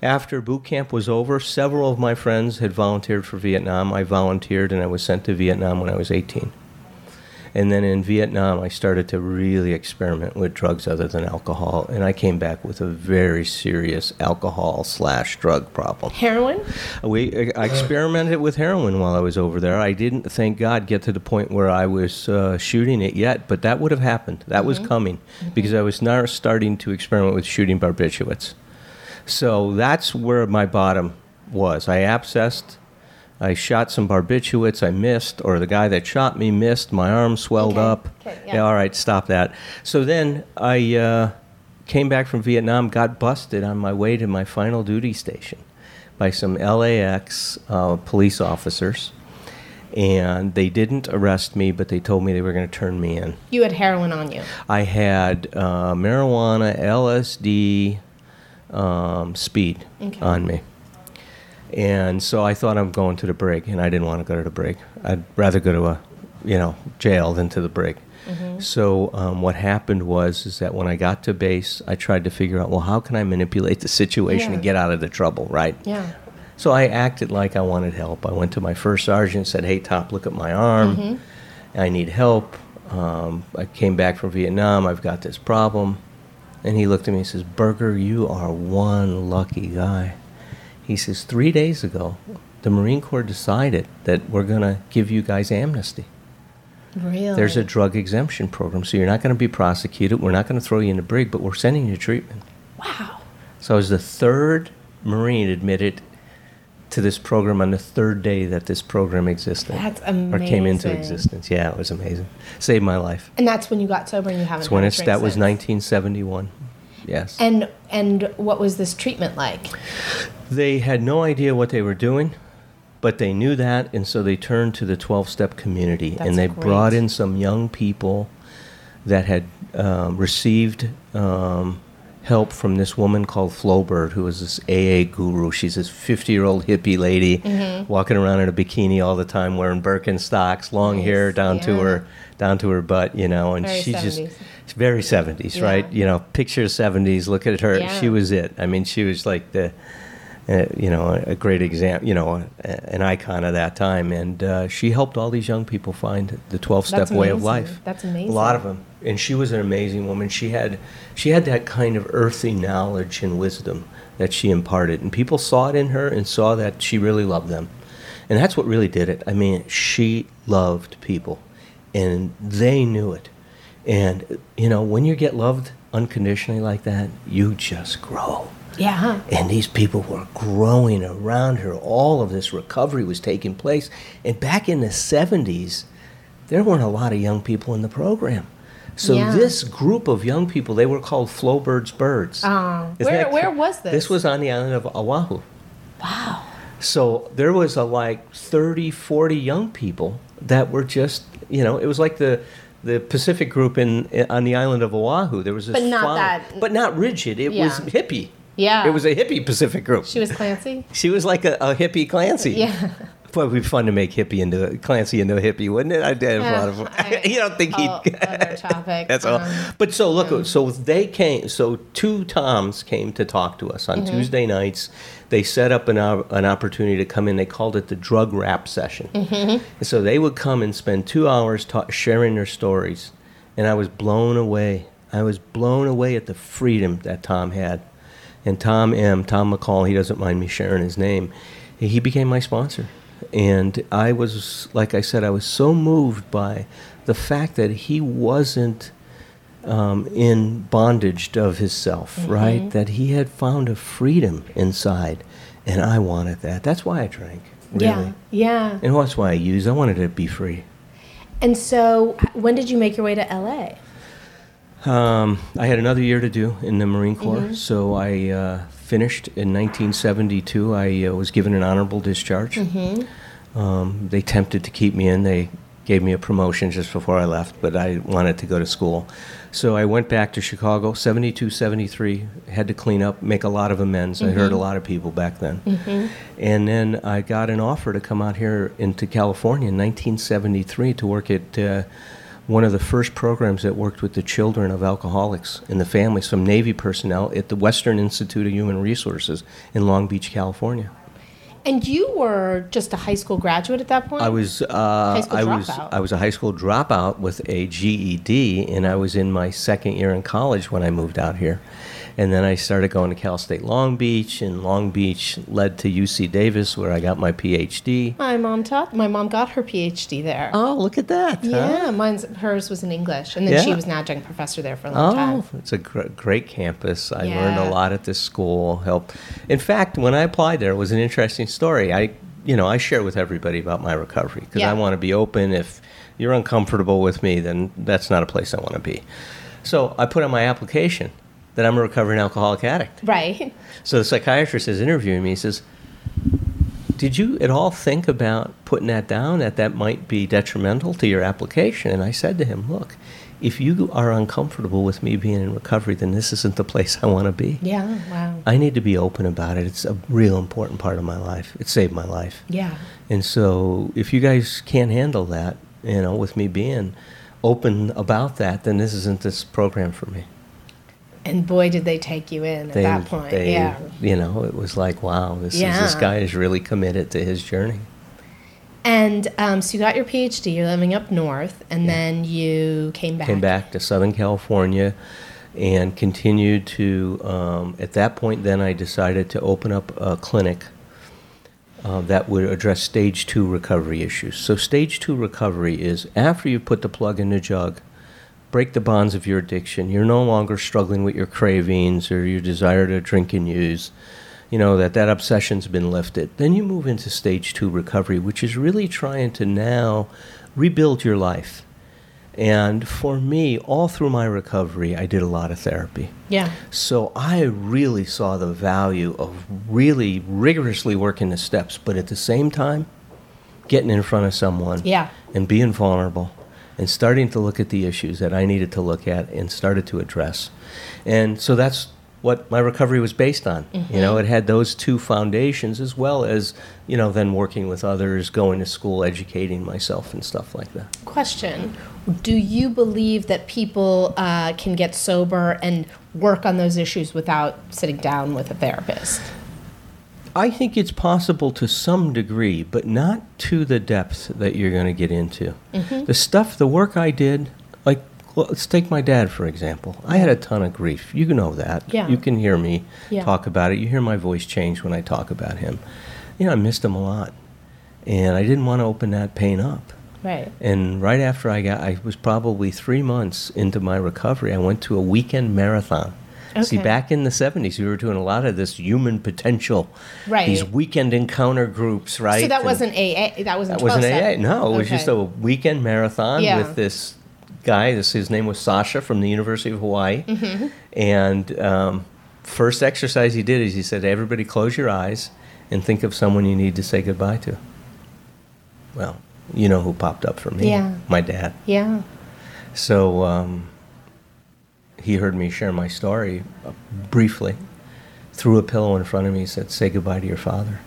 After boot camp was over, several of my friends had volunteered for Vietnam. I volunteered, and I was sent to Vietnam when I was 18. And then in Vietnam, I started to really experiment with drugs other than alcohol, and I came back with a very serious alcohol slash drug problem. Heroin? We I uh. experimented with heroin while I was over there. I didn't, thank God, get to the point where I was uh, shooting it yet, but that would have happened. That was mm-hmm. coming mm-hmm. because I was now starting to experiment with shooting barbiturates. So that's where my bottom was. I abscessed. I shot some barbiturates. I missed, or the guy that shot me missed. My arm swelled Okay. up. Okay, yeah. all right, stop that. So then I uh, came back from Vietnam, got busted on my way to my final duty station by some LAX uh, police officers. And they didn't arrest me, but they told me they were going to turn me in. You had heroin on you. I had uh, marijuana, LSD, um, speed Okay. on me. And so I thought I'm going to the brig, and I didn't want to go to the brig. I'd rather go to a, you know, jail than to the brig. Mm-hmm. So um, what happened was is that when I got to base, I tried to figure out, well, how can I manipulate the situation Yeah. and get out of the trouble, right? Yeah. So I acted like I wanted help. I went to my first sergeant and said, Hey, Top, look at my arm. Mm-hmm. I need help. Um, I came back from Vietnam. I've got this problem. And he looked at me and says, "Berger, you are one lucky guy. He says, Three days ago, the Marine Corps decided that we're going to give you guys amnesty. Really? There's a drug exemption program, so you're not going to be prosecuted. We're not going to throw you in the brig, but we're sending you to treatment. Wow. So I was the third Marine admitted to this program on the third day that this program existed. That's amazing. Or came into existence. Yeah, it was amazing. Saved my life. And that's when you got sober and you haven't That's when it's, that was 1971. Yes. And and what was this treatment like? They had no idea what they were doing, but they knew that, and so they turned to the 12 step community That's and they great. brought in some young people that had um, received um, help from this woman called Flowbird, who was this AA guru. She's this 50 year old hippie lady Mm-hmm. walking around in a bikini all the time, wearing Birkenstocks, long Nice, hair down to her down to her butt, you know, and Very just 70s. it's very 70s, right? You know, picture 70s, look at her. Yeah. She was it. I mean, she was like the uh, you know, a, great example, you know, a, an icon of that time. And uh, she helped all these young people find the 12 step way of life. That's amazing. A lot of them. And she was an amazing woman. She had, she had that kind of earthy knowledge and wisdom that she imparted. And people saw it in her and saw that she really loved them. And that's what really did it. I mean, she loved people, and they knew it. And, you know, when you get loved unconditionally like that, you just grow. Yeah. And these people were growing around her. All of this recovery was taking place. And back in the 70s, there weren't a lot of young people in the program. So Yeah. this group of young people, they were called Flowbird's Birds. Oh. Where that where was this? This was on the island of Oahu. Wow. So there was a like 30, 40 young people that were just, you know, it was like the the Pacific group in, on the island of Oahu. There was this But not that- but not rigid. It was hippie. Yeah. It was a hippie Pacific group. She was Clancy? She was like a, a hippie Clancy. Yeah. Boy, it'd be fun to make hippie into Clancy into a hippie, wouldn't it? I did have a lot of. I- you don't think Oh, he'd? other topic. That's all. Um, But so look, so they came. So two Toms came to talk to us on Mm-hmm. Tuesday nights. They set up an op- an opportunity to come in. They called it the drug rap session. Mm-hmm. And so they would come and spend two hours ta- sharing their stories, and I was blown away. I was blown away at the freedom that Tom had. And Tom M. Tom McCall, he doesn't mind me sharing his name. He became my sponsor. And I was, like I said, I was so moved by the fact that he wasn't um, in bondage of himself, right? That he had found a freedom inside. And I wanted that. That's why I drank. Really. Yeah. Yeah. And that's why I used. I wanted to be free. And so when did you make your way to LA? Um, I had another year to do in the Marine Corps, Mm-hmm. so I uh, finished in 1972. I uh, was given an honorable discharge. Mm-hmm. Um, they tempted to keep me in. They gave me a promotion just before I left, but I wanted to go to school. So I went back to Chicago, 72, 73, had to clean up, make a lot of amends. I hurt a lot of people back then. And then I got an offer to come out here into California in 1973 to work at uh, one of the first programs that worked with the children of alcoholics and the families, some Navy personnel at the Western Institute of Human Resources in Long Beach, California. And you were just a high school graduate at that point? I was uh, school I was. I was a high school dropout with a GED, and I was in my second year in college when I moved out here, and then I started going to Cal State Long Beach, and Long Beach led to UC Davis, where I got my PhD. My mom taught. My mom got her PhD there. Oh, look at that! huh? Yeah, mine's hers was in English, and then she was an adjunct professor there for a long Oh, time. it's a gr- great campus. I learned a lot at this school. Helped. In fact, when I applied there, it was an interesting story. I, you know, I share with everybody about my recovery because Yeah. I want to be open. If you're uncomfortable with me, then that's not a place I want to be. So I put on my application that I'm a recovering alcoholic addict. Right. So the psychiatrist is interviewing me. He says, "Did you at all think about putting that down? That that might be detrimental to your application?" And I said to him, "Look, if you are uncomfortable with me being in recovery, then this isn't the place I want to be. Yeah. Wow. I need to be open about it. It's a real important part of my life. It saved my life. Yeah. And so, if you guys can't handle that, you know, with me being open about that, then this isn't this program for me." And boy, did they take you in at They, that point. they, yeah. you know, it was like, wow, this is this guy is really committed to his journey. And um, so you got your PhD. You're living up north, and then you came back. Came back to Southern California and continued to. Um, at that point, then I decided to open up a clinic uh, that would address stage two recovery issues. So, stage two recovery is after you put the plug in the jug, break the bonds of your addiction. You're no longer struggling with your cravings or your desire to drink and use. You know that that obsession's been lifted. Then you move into stage two recovery, which is really trying to now rebuild your life. And for me, all through my recovery, I did a lot of therapy. Yeah. So I really saw the value of really rigorously working the steps, but at the same time, getting in front of someone Yeah. and being vulnerable and starting to look at the issues that I needed to look at and started to address. And so that's what my recovery was based on. You know, it had those two foundations as well as, you know, then working with others, going to school, educating myself and stuff like that. Question: Do you believe that people uh, can get sober and work on those issues without sitting down with a therapist? I think it's possible to some degree, but not to the depth that you're going to get into. Mm-hmm. The stuff, the work I did, like, well, let's take my dad, for example. I had a ton of grief. You know that. Yeah. You can hear me Yeah. talk about it. You hear my voice change when I talk about him. You know, I missed him a lot. And I didn't want to open that pain up. Right. And right after I got, I was probably three months into my recovery, I went to a weekend marathon. See, back in the 70s, we were doing a lot of this human potential. Right. These weekend encounter groups, right? So that And wasn't AA. That wasn't. that wasn't AA. No, it was Okay. just a weekend marathon Yeah. with this guy. This his name was Sasha from the University of Hawaii. Mm-hmm. And um, first exercise he did is he said, "Everybody, close your eyes and think of someone you need to say goodbye to." Well, you know who popped up for me? Yeah. my dad. Yeah. So um, he heard me share my story uh, briefly, threw a pillow in front of me, said, Say goodbye to your father.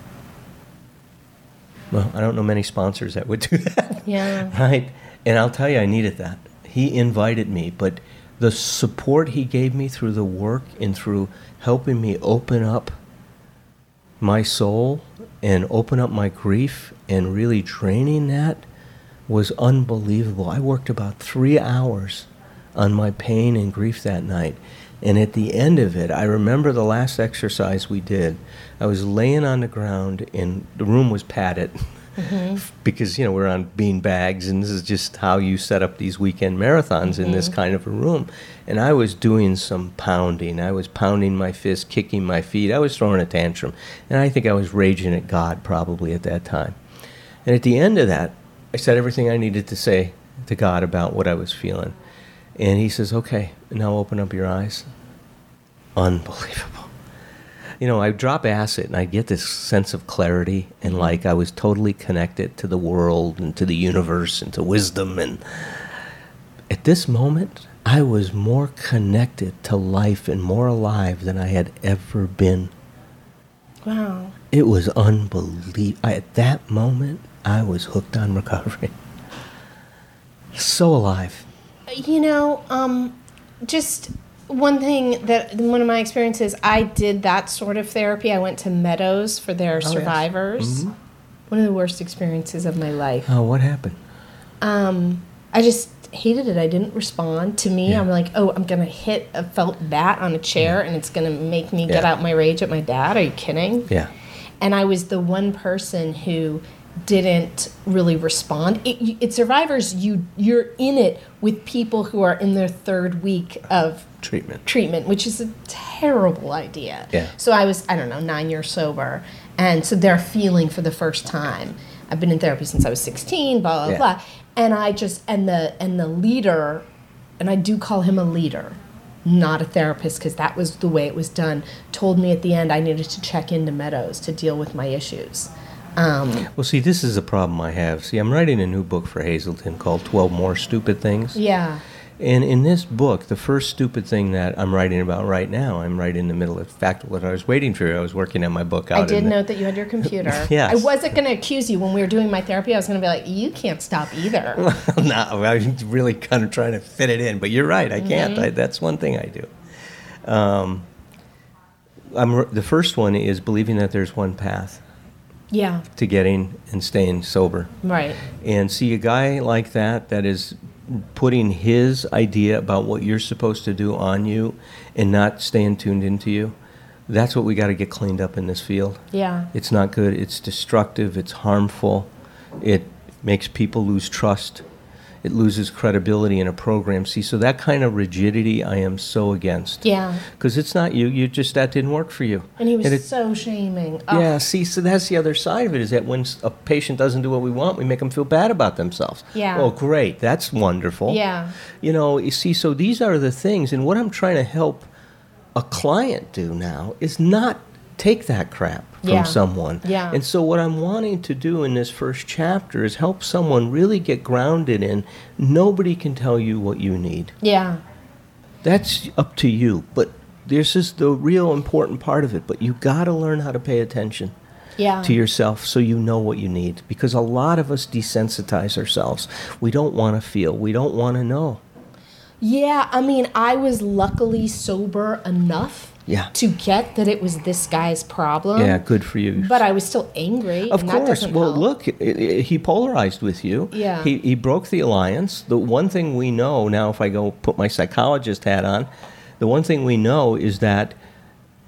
Well, I don't know many sponsors that would do that. Yeah. Right? And I'll tell you, I needed that. He invited me, but the support he gave me through the work and through helping me open up my soul and open up my grief and really draining that was unbelievable. I worked about three hours on my pain and grief that night. And at the end of it, I remember the last exercise we did. I was laying on the ground, and the room was padded mm-hmm. because, you know, we're on bean bags, and this is just how you set up these weekend marathons in this mm-hmm. kind of a room. And I was doing some pounding. I was pounding my fist, kicking my feet. I was throwing a tantrum. And I think I was raging at God probably at that time. And at the end of that, I said everything I needed to say to God about what I was feeling. And he says, okay, now open up your eyes. Unbelievable. you know, I drop acid and I get this sense of clarity and mm-hmm. like I was totally connected to the world and to the universe and to wisdom. And at this moment, I was more connected to life and more alive than I had ever been. Wow. It was unbelievable. At that moment, I was hooked on recovery. So alive. You know, um, just one thing that one of my experiences, I did that sort of therapy. I went to Meadows for their yes. survivors. One of the worst experiences of my life. Oh, what happened? Um, I just hated it. I didn't respond. To me, Yeah. I'm like, oh, I'm gonna hit a felt bat on a chair, and it's gonna make me get out my rage at my dad. Are you kidding? Yeah. and I was the one person who didn't really respond. It, it survivors you you're in it with people who are in their third week of Treatment. treatment, which is a terrible idea. Yeah. So I was I don't know nine years sober, and so they're feeling for the first time. I've been in therapy since I was sixteen. Blah blah Yeah. blah. And I just and the and the leader, and I do call him a leader, not a therapist because that was the way it was done. Told me at the end I needed to check into Meadows to deal with my issues. Um, Well, see, this is a problem I have. See, I'm writing a new book for Hazelden called 12 More Stupid Things. yeah. And in this book, the first stupid thing that I'm writing about right now, I'm right in the middle of the fact what I was waiting for. I was working on my book out I did in the- note that you had your computer. Yes. I wasn't going to accuse you when we were doing my therapy. I was going to be like, you can't stop either. no, I was really kind of trying to fit it in, but you're right. I can't. Mm-hmm. I, that's one thing I do. Um, I'm, the first one is believing that there's one path yeah. to getting and staying sober. Right. and see a guy like that that is putting his idea about what you're supposed to do on you and not staying tuned into you that's what we got to get cleaned up in this field Yeah. it's not good it's destructive it's harmful it makes people lose trust it loses credibility in a program see so that kind of rigidity i am so against Yeah. because it's not you you just that didn't work for you And he was it- so shaming. Oh, yeah, see, so that's the other side of it is that when a patient doesn't do what we want, we make them feel bad about themselves. Yeah. Oh, great. That's wonderful. Yeah. You know, you see, so these are the things. And what I'm trying to help a client do now is not take that crap from Yeah. someone. Yeah. And so, what I'm wanting to do in this first chapter is help someone really get grounded in nobody can tell you what you need Yeah. that's up to you. But this is the real important part of it. But you got to learn how to pay attention Yeah. to yourself so you know what you need. Because a lot of us desensitize ourselves. We don't want to feel. We don't want to know. Yeah. I mean, I was luckily sober enough Yeah. to get that it was this guy's problem. yeah, good for you. But I was still angry. Of course. Well, help. look, i i he polarized with you. Yeah. He, he broke the alliance. The one thing we know now, if I go put my psychologist hat on, the one thing we know is that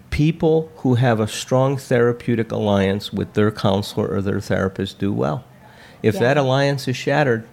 people who have a strong therapeutic alliance with their counselor or their therapist do well. If Yeah. that alliance is shattered,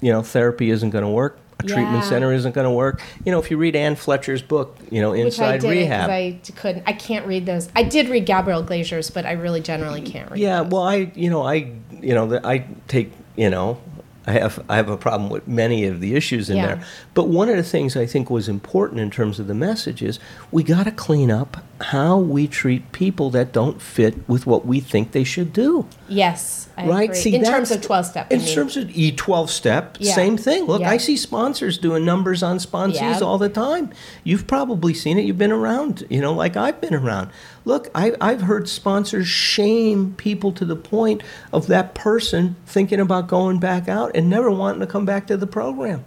you know, therapy isn't going to work. A treatment Yeah. center isn't going to work. You know, if you read Anne Fletcher's book, you know, Which I did Rehab. I couldn't. I can't read those. I did read Gabrielle Glaser's, but I really generally can't read. Yeah, those. well, I, you know, I, you know, I take, you know, I have, I have a problem with many of the issues in Yeah. there. But one of the things I think was important in terms of the message is we got to clean up how we treat people that don't fit with what we think they should do. Yes, I right? agree. See, in terms of twelve step. In terms of E twelve step, Yeah. same thing. Look, Yeah. I see sponsors doing numbers on sponsees Yeah. all the time. You've probably seen it. You've been around, you know, like I've been around. Look, I, I've heard sponsors shame people to the point of that person thinking about going back out and never wanting to come back to the program.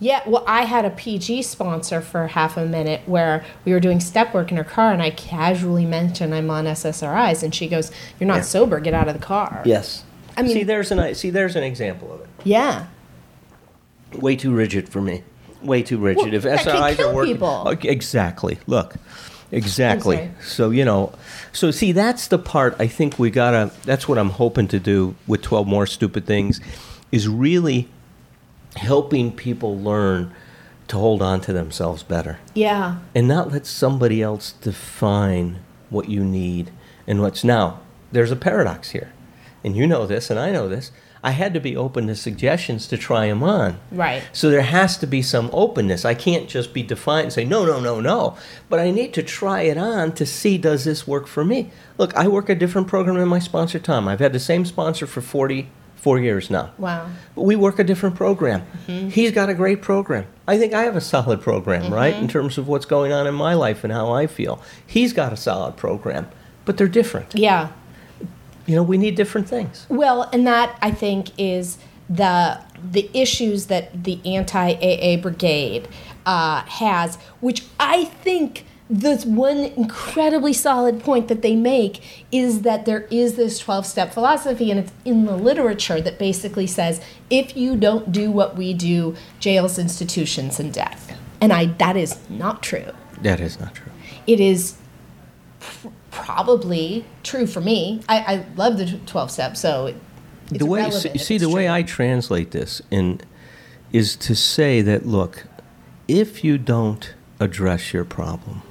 Yeah, well, I had a PG sponsor for half a minute where we were doing step work in her car, and I casually mentioned I'm on SSRIs, and she goes, "You're not Yeah. sober. Get out of the car." Yes. I mean- see, there's an see, there's an example of it. Yeah. way too rigid for me. Way too rigid. Well, if kill are working, people. Exactly. Look, exactly. So you know, so see, that's the part I think we gotta. That's what I'm hoping to do with 12 more stupid things, is really helping people learn to hold on to themselves better Yeah. and not let somebody else define what you need and what's now. There's a paradox here, and you know this, and I know this. I had to be open to suggestions to try them on. Right. So there has to be some openness. I can't just be defiant and say, no, no, no, no. But I need to try it on to see, does this work for me? Look, I work a different program than my sponsor, Tom. I've had the same sponsor for 44 years now. Wow. We work a different program. Mm-hmm. He's got a great program. I think I have a solid program, right, Mm-hmm. in terms of what's going on in my life and how I feel. He's got a solid program, but they're different. Yeah. You know, we need different things. Well, and that I think is the the issues that the anti AA brigade uh, has, which I think the one incredibly solid point that they make is that there is this 12 step philosophy and it's in the literature that basically says if you don't do what we do jails institutions and death and i that is not true That is not true. it is pr- probably true for me. I, I love the 12 step, so it, the way relevant see, if see the way. I translate this in is to say that look, if you don't address your problem,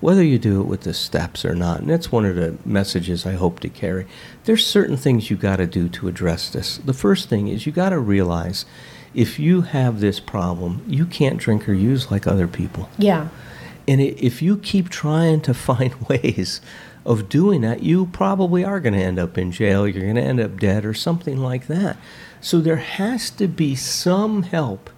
whether you do it with the steps or not, and that's one of the messages I hope to carry. There's certain things you got to do to address this. The first thing is you got to realize if you have this problem, you can't drink or use like other people. Yeah. And if you keep trying to find ways of doing that, you probably are going to end up in jail. You're going to end up dead or something like that. So there has to be some help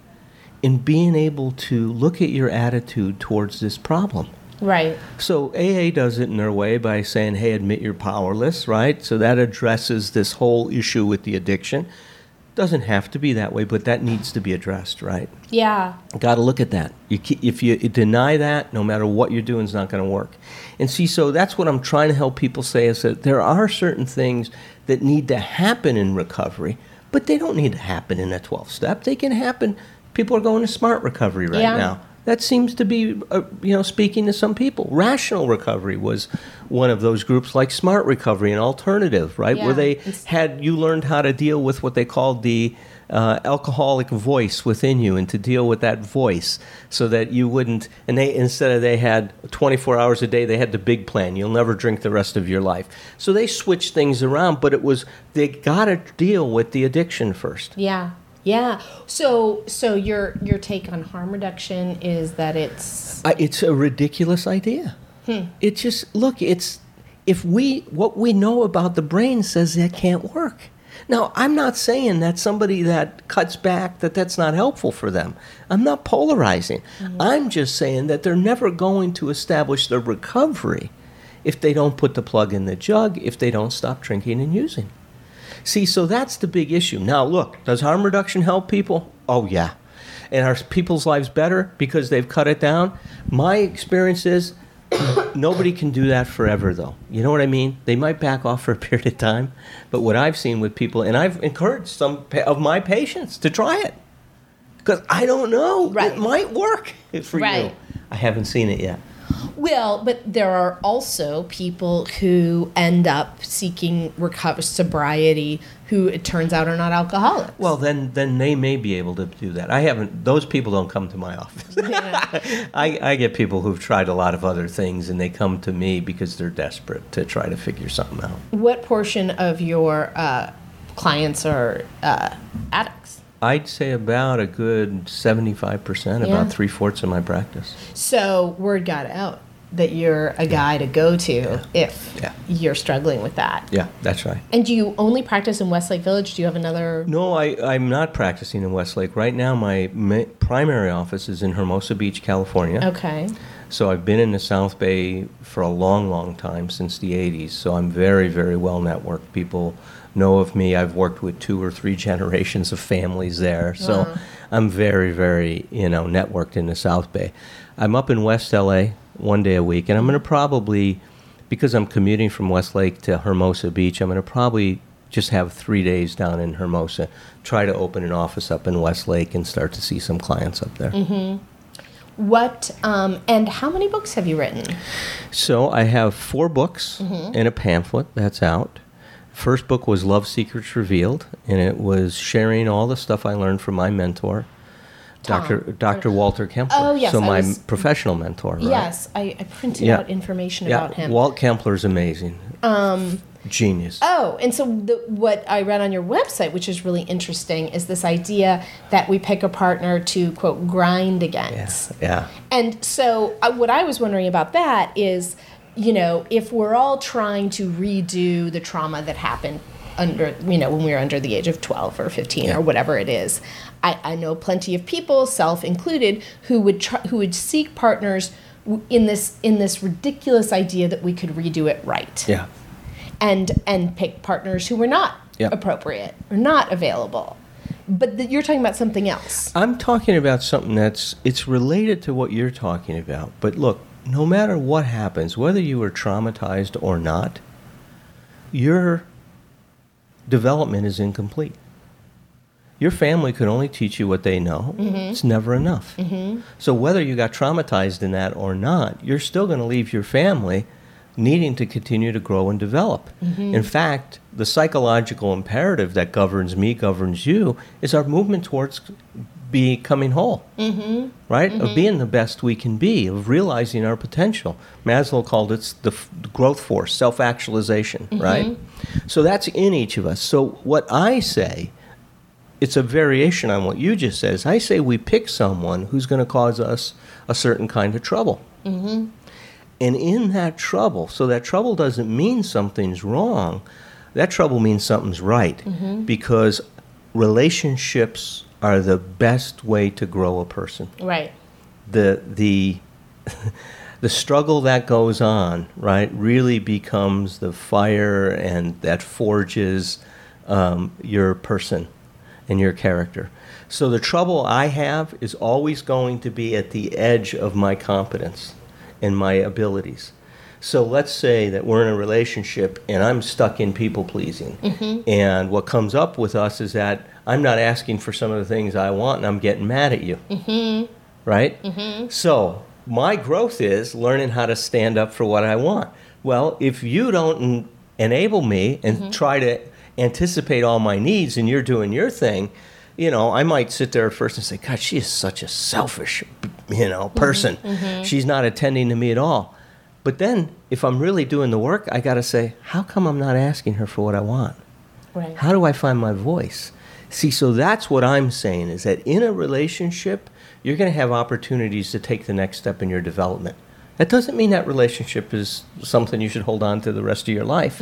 in being able to look at your attitude towards this problem. Right. So AA does it in their way by saying, hey, admit you're powerless, right? So that addresses this whole issue with the addiction. Doesn't have to be that way, but that needs to be addressed, right? Yeah. Got to look at that. You, if you deny that, no matter what you're doing, is not going to work. And see, so that's what I'm trying to help people say is that there are certain things that need to happen in recovery, but they don't need to happen in a 12 step. They can happen. People are going to smart recovery right Yeah. now. That seems to be, uh, you know, speaking to some people. Rational recovery was one of those groups, like Smart Recovery and Alternative, right, Yeah. where they had you learned how to deal with what they called the uh, alcoholic voice within you, and to deal with that voice, so that you wouldn't. And they instead of they had 24 hours a day, they had the big plan. You'll never drink the rest of your life. So they switched things around, but it was they got to deal with the addiction first. Yeah. Yeah. So so your your take on harm reduction is that it's I, it's a ridiculous idea. Hmm. It just look. It's if we what we know about the brain says that can't work. Now, I'm not saying that somebody that cuts back that that's not helpful for them. I'm not polarizing. Mm-hmm. I'm just saying that they're never going to establish their recovery if they don't put the plug in the jug, if they don't stop drinking and using. See, so that's the big issue. Now, look, does harm reduction help people? Oh, yeah. And are people's lives better because they've cut it down? My experience is nobody can do that forever, though. You know what I mean? They might back off for a period of time, but what I've seen with people, and I've encouraged some of my patients to try it because I don't know. Right. It might work for Right. you. I haven't seen it yet. Well, but there are also people who end up seeking recover sobriety who it turns out are not alcoholics. Well, then, then they may be able to do that. I haven't; those people don't come to my office. I, I get people who've tried a lot of other things, and they come to me because they're desperate to try to figure something out. what portion of your uh, clients are uh, addicts? I'd say about a good seventy-five percent, Yeah. about three fourths of my practice. So word got out that you're a guy to go to if Yeah. you're struggling with that. Yeah, that's right. And do you only practice in Westlake Village? Do you have another? No, I, I'm not practicing in Westlake right now. My ma- primary office is in Hermosa Beach, California. Okay. So I've been in the South Bay for a long, long time since the 80s. So I'm very, very well networked. People know of me. I've worked with two or three generations of families there. So I'm very, very, you know, networked in the South Bay. I'm up in West LA one day a week, and I'm going to probably, because I'm commuting from Westlake to Hermosa Beach, I'm going to probably just have three days down in Hermosa, try to open an office up in Westlake and start to see some clients up there. What um, and how many books have you written? So I have four books Mm-hmm. and a pamphlet that's out. First book was Love Secrets Revealed, and it was sharing all the stuff I learned from my mentor, Dr. Dr. Walter Kempler. Oh, yes, So I my was- professional mentor, right? Yes, I, I printed Yeah. out information Yeah, about him. Walt Kempler's amazing. Genius. Oh, and so the, what I read on your website, which is really interesting, is this idea that we pick a partner to quote grind against. Yes, yeah. And so, uh, what I was wondering about that is, you know, if we're all trying to redo the trauma that happened under, you know, when we were under the age of 12 or 15 Yeah. or whatever it is, I, I know plenty of people, self included, who would try, who would seek partners in this in this ridiculous idea that we could redo it right Yeah. and and pick partners who were not Yep. appropriate or not available. But th- you're talking about something else. I'm talking about something that's it's related to what you're talking about. But look, no matter what happens, whether you were traumatized or not, your development is incomplete. Your family could only teach you what they know. Mm-hmm. It's never enough. Mm-hmm. So whether you got traumatized in that or not, you're still going to leave your family needing to continue to grow and develop. Mm-hmm. In fact, the psychological imperative that governs me, governs you, is our movement towards becoming whole, mm-hmm. right? Of mm-hmm. being the best we can be, of realizing our potential. Maslow called it the f- growth force, self actualization, mm-hmm. right? So that's in each of us. So what I say, it's a variation on what you just said. I say we pick someone who's going to cause us a certain kind of trouble. And in that trouble, so that trouble doesn't mean something's wrong, that trouble means something's right. Because relationships are the best way to grow a person. Right. The, the, the struggle that goes on, right, really becomes the fire and that forges um, your person and your character. So the trouble I have is always going to be at the edge of my competence and my abilities. So let's say that we're in a relationship and I'm stuck in people pleasing. And what comes up with us is that I'm not asking for some of the things I want and I'm getting mad at you. Mm-hmm. Right? Mm-hmm. So my growth is learning how to stand up for what I want. Well, if you don't en- enable me and mm-hmm. try to anticipate all my needs and you're doing your thing, you know, I might sit there first and say, God, she is such a selfish, you know, person. She's not attending to me at all. But then, if I'm really doing the work, I got to say, how come I'm not asking her for what I want? Right. How do I find my voice? See, so that's what I'm saying is that in a relationship, you're going to have opportunities to take the next step in your development. That doesn't mean that relationship is something you should hold on to the rest of your life.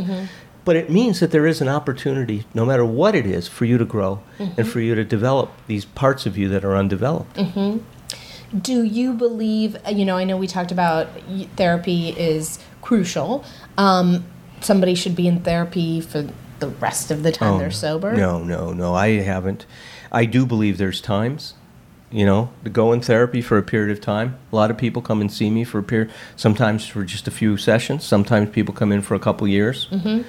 But it means that there is an opportunity, no matter what it is, for you to grow and for you to develop these parts of you that are undeveloped. Do you believe, uh, you know, I know we talked about therapy is crucial. Um, somebody should be in therapy for the rest of the time they're sober? Oh, No, no, no, I haven't. I do believe there's times, you know, to go in therapy for a period of time. A lot of people come and see me for a period, sometimes for just a few sessions. Sometimes people come in for a couple years, Mm-hmm.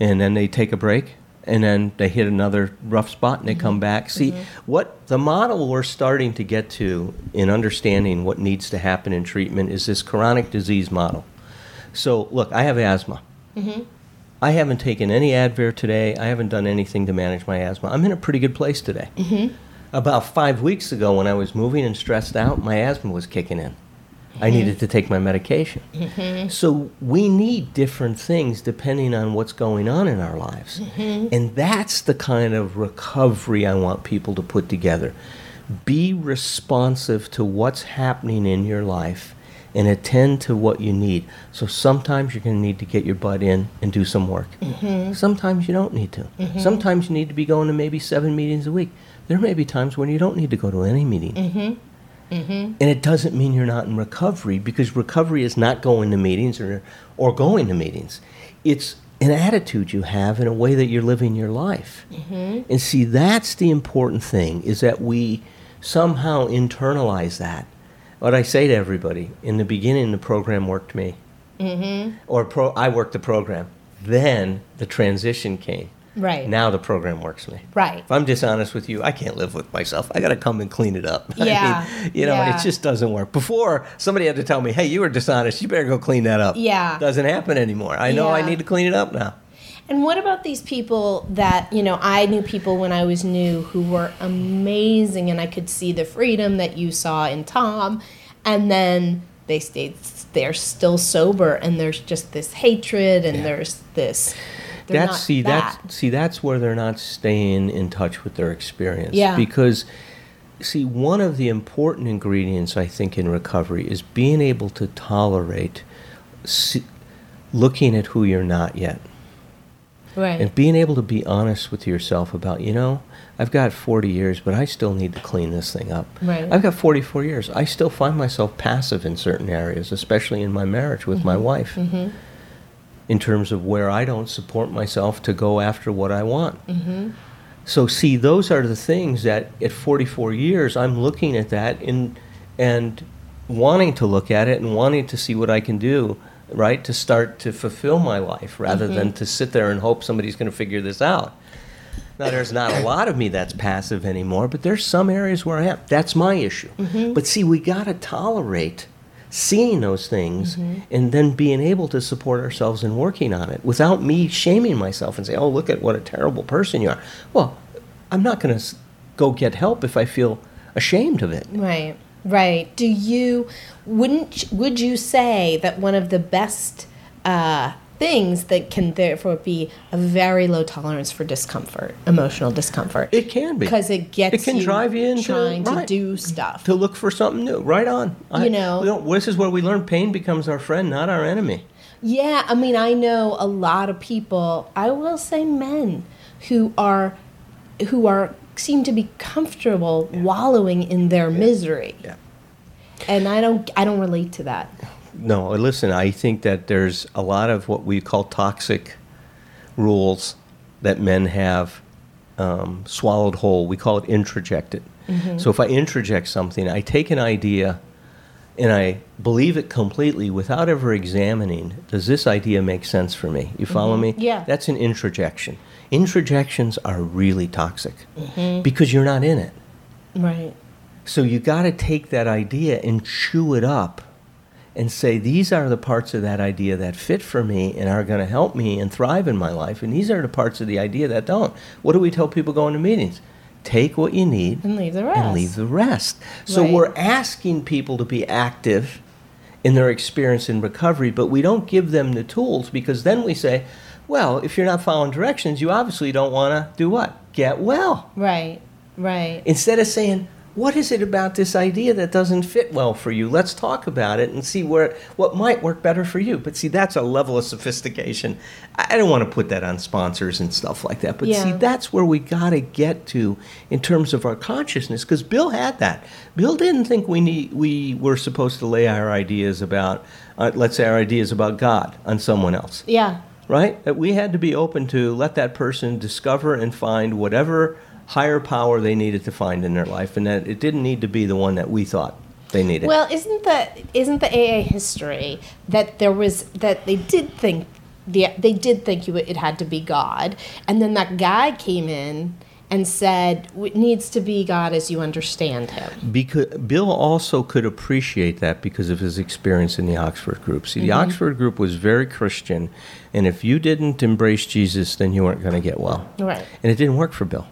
and then they take a break, and then they hit another rough spot, and they come Mm-hmm. back. See, what the model we're starting to get to in understanding what needs to happen in treatment is this chronic disease model. So, look, I have asthma. I haven't taken any Advair today. I haven't done anything to manage my asthma. I'm in a pretty good place today. Mm-hmm. About five weeks ago, when I was moving and stressed out, my asthma was kicking in. I mm-hmm. needed to take my medication. Mm-hmm. So we need different things depending on what's going on in our lives. And that's the kind of recovery I want people to put together. Be responsive to what's happening in your life and attend to what you need. So sometimes you're going to need to get your butt in and do some work. Mm-hmm. Sometimes you don't need to. Mm-hmm. Sometimes you need to be going to maybe seven meetings a week. There may be times when you don't need to go to any meeting. Mm-hmm. And it doesn't mean you're not in recovery because recovery is not going to meetings or, or going to meetings. It's an attitude you have and a way that you're living your life. And see, that's the important thing is that we somehow internalize that. What I say to everybody in the beginning, the program worked me, mm-hmm. or pro, I worked the program. Then the transition came. Right. Now the program works me. Right. If I'm dishonest with you, I can't live with myself. I got to come and clean it up. I Yeah. mean, you know, Yeah. it just doesn't work. Before, somebody had to tell me, hey, you were dishonest. You better go clean that up. Yeah. Doesn't happen anymore. I know I need to clean it up now. And what about these people that, you know, I knew people when I was new who were amazing and I could see the freedom that you saw in Tom and then they stayed they're still sober and there's just this hatred and there's this that's see that. that's see that's where they're not staying in touch with their experience. Yeah. Because see, one of the important ingredients I think in recovery is being able to tolerate see, looking at who you're not yet. Right. And being able to be honest with yourself about, you know, I've got 40 years, but I still need to clean this thing up. Right. I've got 44 years. I still find myself passive in certain areas, especially in my marriage with Mm-hmm. my wife, in terms of where I don't support myself to go after what I want. Mm-hmm. So, see, those are the things that at 44 years, I'm looking at that and, and wanting to look at it and wanting to see what I can do, right, to start to fulfill my life rather Mm-hmm. than to sit there and hope somebody's going to figure this out. Now, there's not a lot of me that's passive anymore, but there's some areas where I am. That's my issue. Mm-hmm. But see, we got to tolerate seeing those things Mm-hmm. and then being able to support ourselves and working on it without me shaming myself and say, oh, look at what a terrible person you are. Well, I'm not going to go get help if I feel ashamed of it. Right, right. Do you wouldn't would you say that one of the best uh, things that can therefore be a very low tolerance for discomfort, emotional discomfort? It can be. because it gets It can you drive you into- trying to right. do stuff. To look for something new, right on. I- You know- this is where we learn pain becomes our friend, not our enemy. Yeah, I mean, I know a lot of people. I will say men who are who are seem to be comfortable wallowing in their misery. Yeah. And I don't I don't relate to that. No, uh, listen, I think that there's a lot of what we call toxic rules that men have um, swallowed whole. We call it introjected. Mm-hmm. So if I introject something, I take an idea and I believe it completely without ever examining does this idea make sense for me? You follow mm-hmm. me? Yeah. That's an introjection. Introjections are really toxic mm-hmm. because you're not in it. Right. So you got to take that idea and chew it up and say, these are the parts of that idea that fit for me and are going to help me and thrive in my life. And these are the parts of the idea that don't. What do we tell people going to meetings? Take what you need And leave the rest. and leave the rest. So Right. we're asking people to be active in their experience in recovery, but we don't give them the tools because then we say, well, if you're not following directions, you obviously don't want to do what? Get well Right. Right. instead of saying what is it about this idea that doesn't fit well for you let's talk about it and see where what might work better for you but see that's a level of sophistication i don't want to put that on sponsors and stuff like that but see that's where we got to get to in terms of our consciousness because bill had that bill didn't think we need we were supposed to lay our ideas about uh, let's say our ideas about god on someone else Yeah. Right? That we had to be open to let that person discover and find whatever higher power they needed to find in their life, and that it didn't need to be the one that we thought they needed. Well, isn't the isn't the AA history that there was that they did think the they did think you it had to be God, and then that guy came in and said it needs to be God as you understand Him. because Bill also could appreciate that because of his experience in the Oxford group. See, the mm-hmm. Oxford group was very Christian, and if you didn't embrace Jesus, then you weren't going to get well. Right. And it didn't work for Bill.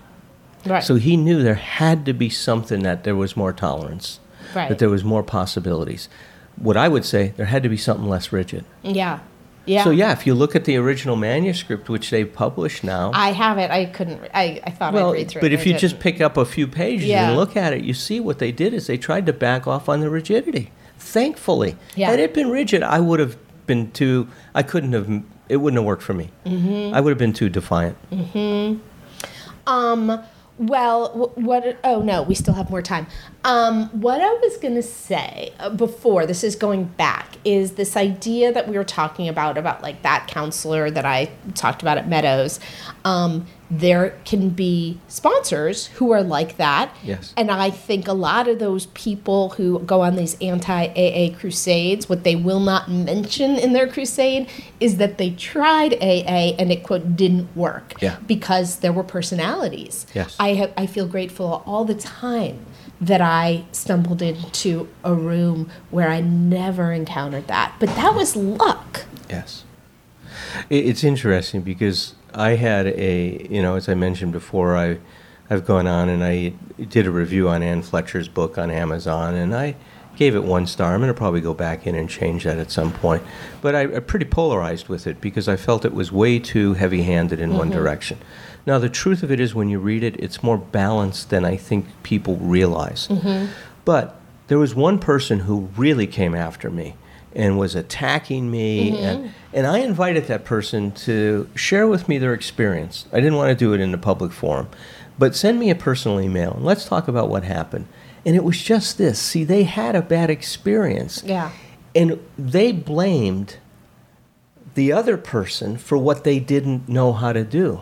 Right. So he knew there had to be something that there was more tolerance, Right. that there was more possibilities. What I would say, there had to be something less rigid. yeah. Yeah. So yeah, if you look at the original manuscript, which they've published now, I have it. I couldn't. I, I thought well, I'd read through but it. if you just didn't. pick up a few pages Yeah. and look at it, you see what they did is they tried to back off on the rigidity. Thankfully, Yeah. had it been rigid, I would have been too. I couldn't have. It wouldn't have worked for me. Mm-hmm. I would have been too defiant. Um, well, what? Oh no, we still have more time. Um, what I was gonna say uh, before this is going back is this idea that we were talking about about like that counselor that I talked about at Meadows. Um, there can be sponsors who are like that. Yes. And I think a lot of those people who go on these anti AA crusades, what they will not mention in their crusade is that they tried AA and it quote didn't work Yeah. because there were personalities. Yes. I have, I feel grateful all the time that I stumbled into a room where I never encountered that. But that was luck. Yes. It's interesting because I had a, you know, as I mentioned before, I, I've gone on and I did a review on Anne Fletcher's book on Amazon, and I gave it one star. I'm going to probably go back in and change that at some point. But I, I'm pretty polarized with it because I felt it was way too heavy handed in one mm-hmm. direction. Now, the truth of it is, when you read it, it's more balanced than I think people realize. Mm-hmm. But there was one person who really came after me and was attacking me and, mm-hmm. and i invited that person to share with me their experience. I didn't want to do it in a public forum but send me a personal email and let's talk about what happened. And it was just this. See they had a bad experience Yeah. and they blamed the other person for what they didn't know how to do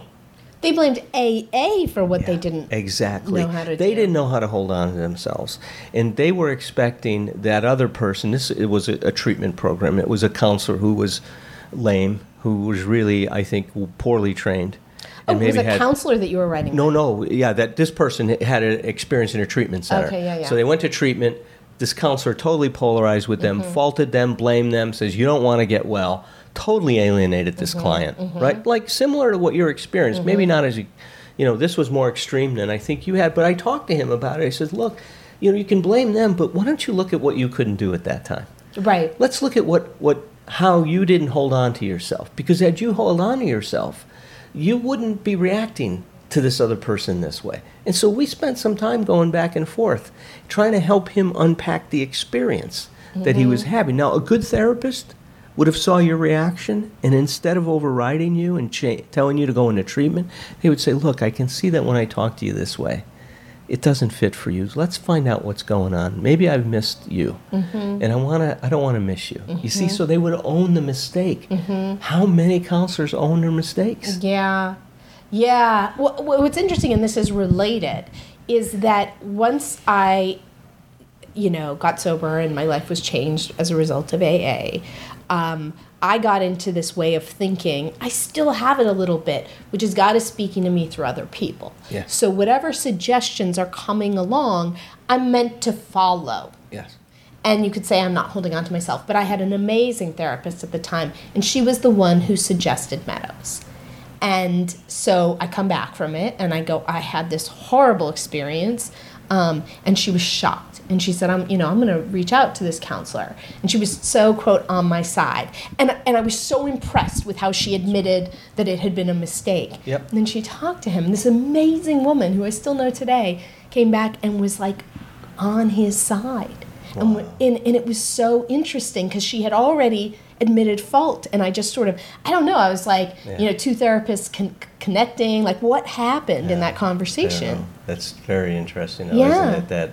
They blamed AA for what they didn't. exactly. know how to they do. didn't know how to hold on to themselves, and they were expecting that other person. This it was a, a treatment program. It was a counselor who was lame, who was really, I think, poorly trained, Oh, and it was a had counselor that you were writing. no, with. no, yeah, that this person had an experience in a treatment center. Okay, yeah, yeah. So they went to treatment. This counselor totally polarized with Mm-hmm. them, faulted them, blamed them, says you don't want to get well. Totally alienated this Mm-hmm, client, mm-hmm. right? Like similar to what your experience, maybe mm-hmm. not as you, you know, this was more extreme than I think you had. But I talked to him about it. I said, look, you know, you can blame them, but why don't you look at what you couldn't do at that time? Right. let's look at what, what how you didn't hold on to yourself because had you held on to yourself you wouldn't be reacting to this other person this way and so we spent some time going back and forth trying to help him unpack the experience that he mm-hmm. was having now a good therapist would have saw your reaction and instead of overriding you and cha- telling you to go into treatment they would say look i can see that when i talk to you this way it doesn't fit for you. Let's find out what's going on. Maybe I've missed you, mm-hmm. and I want to. I don't want to miss you. You see, mm-hmm. so they would own the mistake. Mm-hmm. How many counselors own their mistakes? Yeah. Yeah. Wh- What's interesting, and this is related, is that once I, you know, got sober and my life was changed as a result of AA, um, I got into this way of thinking. I still have it a little bit, which is God is speaking to me through other people. Yes. So whatever suggestions are coming along, I'm meant to follow. Yes. And you could say I'm not holding on to myself, but I had an amazing therapist at the time, and she was the one who suggested Meadows. And so I come back from it, and I go, I had this horrible experience, um, and she was shocked, and she said, I'm, you know, I'm going to reach out to this counselor, and she was so quote on my side, and and I was so impressed with how she admitted that it had been a mistake. Yep. And then she talked to him, and this amazing woman who I still know today came back and was like on his side. And, and, and it was so interesting because she had already admitted fault. And I just sort of, I don't know, I was like, you know, two therapists con- connecting. Like, what happened in that conversation? That's very interesting, though, Yeah. isn't it? That,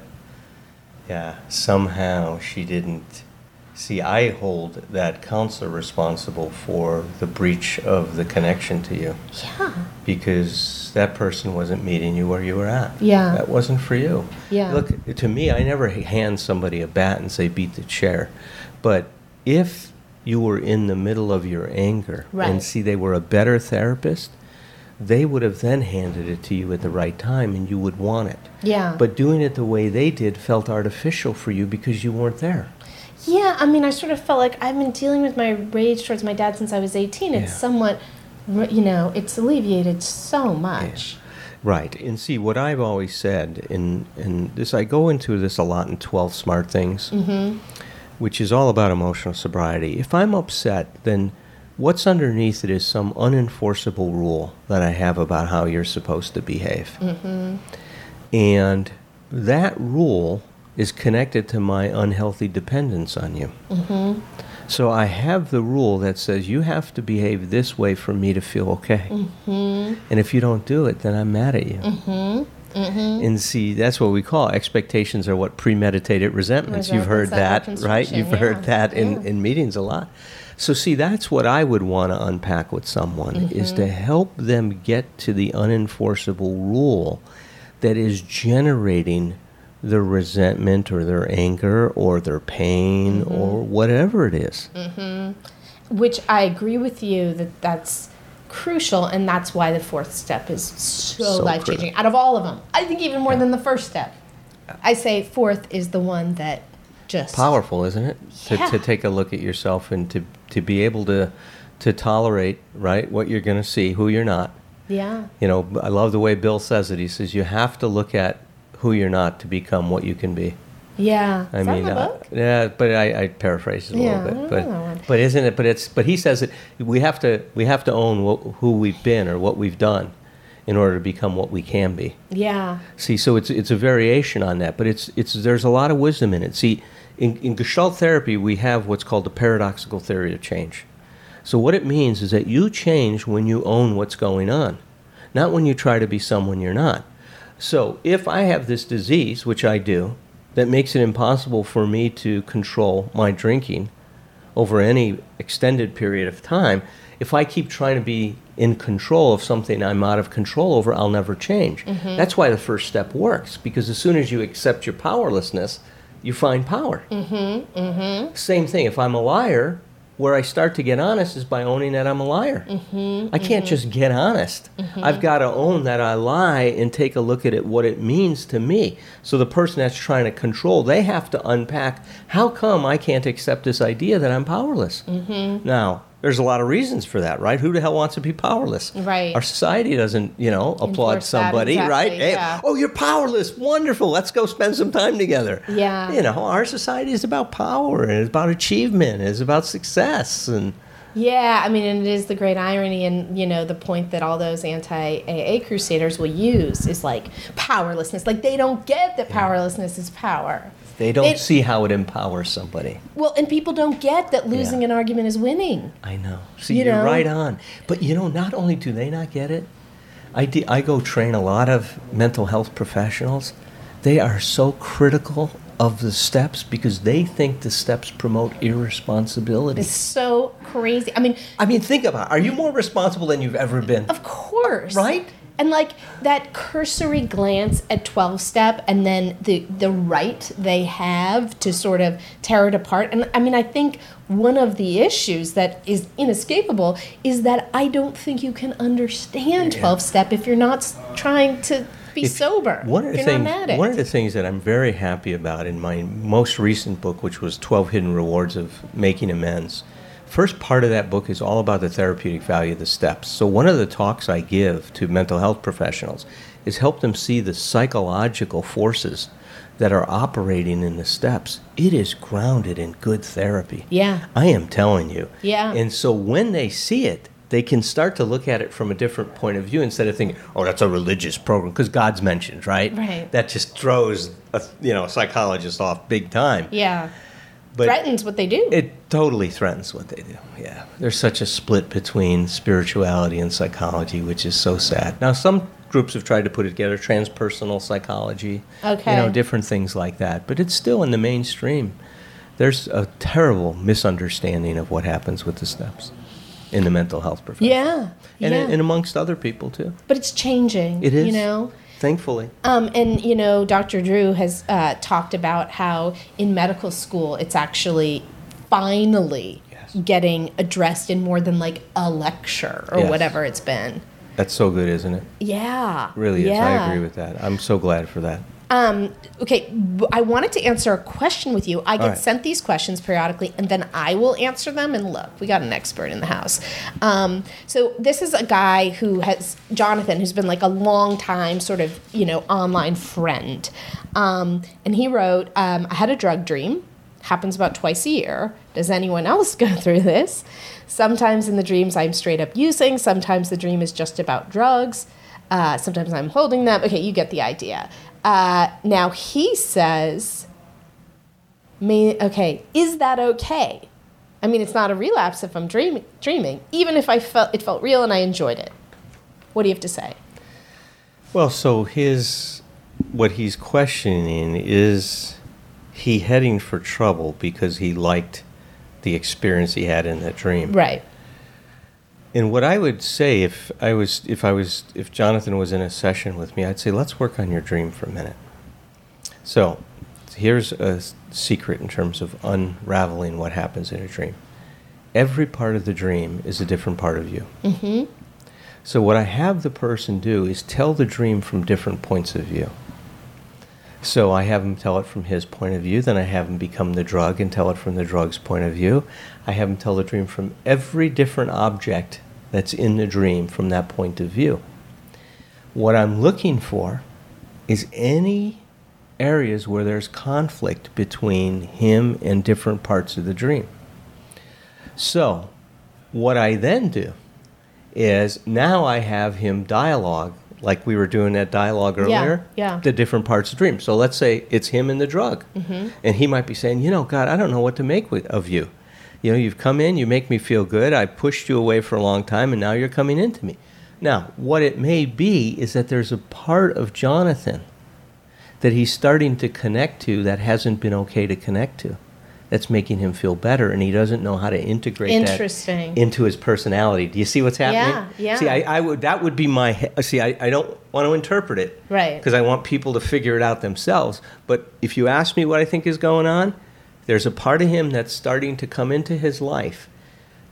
yeah, somehow she didn't. See, I hold that counselor responsible for the breach of the connection to you. Yeah. because that person wasn't meeting you where you were at. Yeah. That wasn't for you. Yeah. Look, to me, I never hand somebody a bat and say beat the chair. But if you were in the middle of your anger Right. and see they were a better therapist, they would have then handed it to you at the right time and you would want it. Yeah. But doing it the way they did felt artificial for you because you weren't there. Yeah, I mean, I sort of felt like I've been dealing with my rage towards my dad since I was 18. It's Yeah. somewhat, you know, it's alleviated so much. Right. And see, what I've always said, and, and this, I go into this a lot in 12 Smart Things, mm-hmm. Which is all about emotional sobriety. If I'm upset, then what's underneath it is some unenforceable rule that I have about how you're supposed to behave. Mm-hmm. And that rule is connected to my unhealthy dependence on you. Mm-hmm. So I have the rule that says you have to behave this way for me to feel okay. Mm-hmm. And if you don't do it, then I'm mad at you. And see, that's what we call expectations are what premeditated resentments. You've heard that, right? You've construction, heard that in, Yeah. in meetings a lot. So, see, that's what I would want to unpack with someone is Mm-hmm. to help them get to the unenforceable rule that is generating their resentment or their anger or their pain Mm-hmm. or whatever it is. Which I agree with you that that's crucial, and that's why the fourth step is so, So life changing. Out of all of them, I think even more than the first step. I say fourth is the one that just Powerful, isn't it? To, Yeah. to take a look at yourself and to, to be able to, to tolerate, right, what you're going to see, who you're not. Yeah, You know, I love the way Bill says it. He says, you have to look at who you're not to become what you can be. Yeah. I Is that mean, uh, book? yeah, but I, I paraphrase it a Yeah, little bit. But but isn't it? But it's but he says it. We have to we have to own what, who we've been or what we've done, in order to become what we can be. Yeah. See, so it's it's a variation on that, but it's it's there's a lot of wisdom in it. See, in, in Gestalt therapy, we have what's called the paradoxical theory of change. So what it means is that you change when you own what's going on, not when you try to be someone you're not. So if I have this disease, which I do, that makes it impossible for me to control my drinking over any extended period of time, if I keep trying to be in control of something I'm out of control over, I'll never change. That's why the first step works, because as soon as you accept your powerlessness, you find power. Mm-hmm, mm-hmm. Same thing. If I'm a liar, where I start to get honest is by owning that I'm a liar. Mm-hmm, I can't mm-hmm. just get honest. Mm-hmm. I've got to own that I lie and take a look at it, what it means to me. So the person that's trying to control, they have to unpack how come I can't accept this idea that I'm powerless? Now, there's a lot of reasons for that, right? Who the hell wants to be powerless? Right. Our society doesn't, you know, applaud Enforce somebody, right? exactly, Hey, yeah. oh, you're powerless. Wonderful. Let's go spend some time together. Yeah. You know, our society is about power and it's about achievement, it's about success and Yeah, I mean, and it is the great irony, and you know, the point that all those anti AA crusaders will use is like powerlessness. Like they don't get that powerlessness is power. They don't It- see how it empowers somebody. Well, and people don't get that losing Yeah. an argument is winning. I know. See, You are know? right on. But you know, not only do they not get it, I, de- I go train a lot of mental health professionals. They are so critical of the steps because they think the steps promote irresponsibility. It's so crazy. I mean, I mean, think about it. Are you more responsible than you've ever been? Of course. Right? And like that cursory glance at 12 step and then the the right they have to sort of tear it apart. And I mean I think one of the issues that is inescapable is that I don't think you can understand 12 step if you're not trying to be If- sober. One of the things, not an addict. one of the things that I'm very happy about in my most recent book, which was 12 Hidden Rewards of Making Amends. First part of that book is all about the therapeutic value of the steps. So one of the talks I give to mental health professionals is help them see the psychological forces that are operating in the steps. It is grounded in good therapy. Yeah. I am telling you. Yeah. And so when they see it, they can start to look at it from a different point of view instead of thinking, "Oh, that's a religious program," because God's mentioned, right? Right. That just throws a you know a psychologist off big time. yeah. But Threatens what they do. it totally threatens what they do. Yeah, there's such a split between spirituality and psychology, which is so sad. Now, some groups have tried to put it together, transpersonal psychology, Okay. you know, different things like that. But it's still in the mainstream. There's a terrible misunderstanding of what happens with the steps in the mental health profession. yeah. and, yeah. and amongst other people too. but it's changing. It is. You know? Thankfully. Um, and you know, Dr. Drew has uh, talked about how in medical school it's actually finally Yes. getting addressed in more than like a lecture or Yes. whatever it's been. That's so good, isn't it? Yeah, Really is. I agree with that. I'm so glad for that. Um, okay, I wanted to answer a question with you. I get right. sent these questions periodically, and then I will answer them. And look, we got an expert in the house. Um, so this is a guy who has Jonathan, who's been like a long time sort of you know online friend, um, and he wrote, um, "I had a drug dream. Happens about twice a year. Does anyone else go through this? Sometimes in the dreams I'm straight up using. Sometimes the dream is just about drugs." Uh, sometimes I'm holding them. Okay, you get the idea. Uh, now he says, "Me, okay, is that okay? I mean, it's not a relapse if I'm dreaming. Dreaming, even if I felt it felt real and I enjoyed it. What do you have to say? Well, so his what he's questioning is he heading for trouble because he liked the experience he had in that dream. Right. And what I would say if I was if I was if Jonathan was in a session with me, I'd say let's work on your dream for a minute. So, here's a secret in terms of unraveling what happens in a dream. Every part of the dream is a different part of you. Mm-hmm. So what I have the person do is tell the dream from different points of view. So I have him tell it from his point of view, then I have him become the drug and tell it from the drug's point of view. I have him tell the dream from every different object that's in the dream from that point of view. What I'm looking for is any areas where there's conflict between him and different parts of the dream. So, what I then do is now I have him dialogue, like we were doing that dialogue earlier, yeah. the different parts of the dream. So let's say it's him and the drug, mm-hmm. and he might be saying, you know, God, I don't know what to make with, of you. You know, you've come in, you make me feel good. I pushed you away for a long time, and now you're coming into me. Now, what it may be is that there's a part of Jonathan that he's starting to connect to that hasn't been okay to connect to. That's making him feel better, and he doesn't know how to integrate Interesting. that into his personality. Do you see what's happening? Yeah, yeah. See, I, I would that would be my see. I, I don't want to interpret it, Right. Because I want people to figure it out themselves. But if you ask me what I think is going on, there's a part of him that's starting to come into his life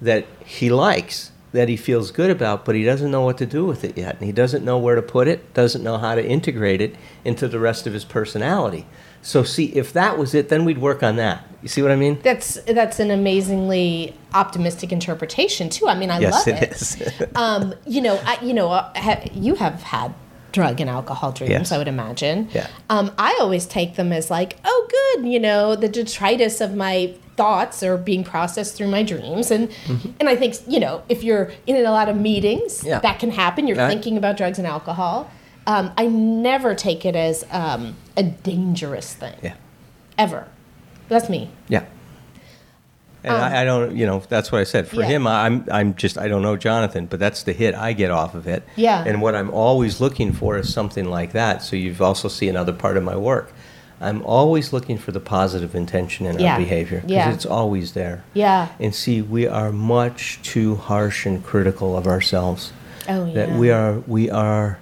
that he likes, that he feels good about, but he doesn't know what to do with it yet. And he doesn't know where to put it, doesn't know how to integrate it into the rest of his personality. So, see, if that was it, then we'd work on that. You see what I mean? That's that's an amazingly optimistic interpretation too. I mean, I yes, love it it. is. um, you know, I, you know, ha, you have had drug and alcohol dreams, Yes. I would imagine. Yeah. Um, I always take them as like, oh, good, you know, the detritus of my thoughts are being processed through my dreams, and and I think you know, if you're in a lot of meetings, Mm-hmm. Yeah. that can happen. You're Right. thinking about drugs and alcohol. Um, I never take it as um, a dangerous thing, yeah. ever. That's me. Yeah. And I, I don't, you know, that's what I said. For Um, Yeah. him, I'm, I'm just, I don't know Jonathan, but that's the hit I get off of it. Yeah. And what I'm always looking for is something like that. So you've also see another part of my work. I'm always looking for the positive intention in Yeah. our behavior because Yeah. it's always there. Yeah. And see, we are much too harsh and critical of ourselves. Oh yeah. That we are, we are.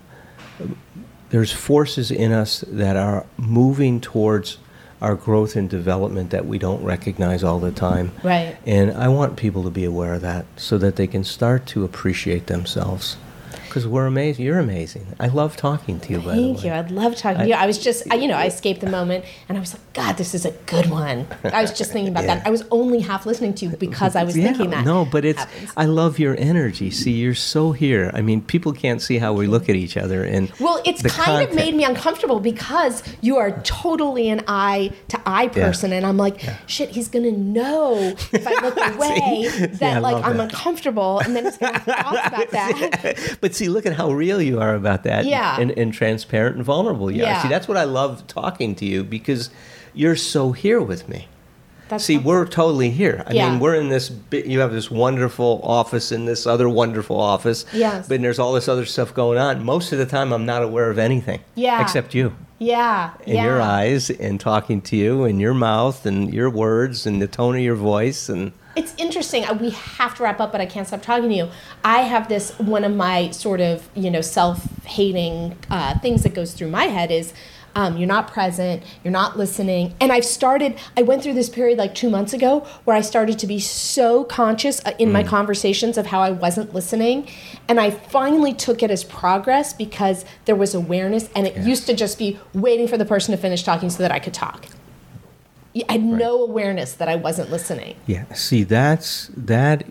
There's forces in us that are moving towards our growth and development that we don't recognize all the time. Right. And I want people to be aware of that so that they can start to appreciate themselves. Because we're amazing. You're amazing. I love talking to you, by Thank you. I'd love talking to you. I was just, I, you know, I escaped the moment and I was like, God, this is a good one. I was just thinking about Yeah. that. I was only half listening to you because I was Yeah, thinking that. No, but it's. happens. I love your energy. See, you're so here. I mean, people can't see how we look at each other, and Well, it's kind of made me uncomfortable because you are totally an eye to eye person, and I'm like, shit, he's gonna know if I look away that Yeah, like I'm that. uncomfortable, and then he's gonna thoughts about that. But see, look at how real you are about that. Yeah. And, and transparent and vulnerable you are. Yeah. See, that's what I love talking to you because you're so here with me. That's See, we're totally here. I Yeah. mean, we're in this. You have this wonderful office in this other wonderful office. Yes. But there's all this other stuff going on. Most of the time, I'm not aware of anything. Yeah. Except you yeah, and yeah. your eyes and talking to you and your mouth and your words and the tone of your voice and It's interesting. We have to wrap up, but I can't stop talking to you. I have this one of my sort of you know self-hating uh, things that goes through my head is. Um, you're not present, you're not listening. And I've started, I went through this period like two months ago where I started to be so conscious uh, in my conversations of how I wasn't listening. And I finally took it as progress because there was awareness and it used to just be waiting for the person to finish talking so that I could talk. I had no awareness that I wasn't listening. Yeah, see that's that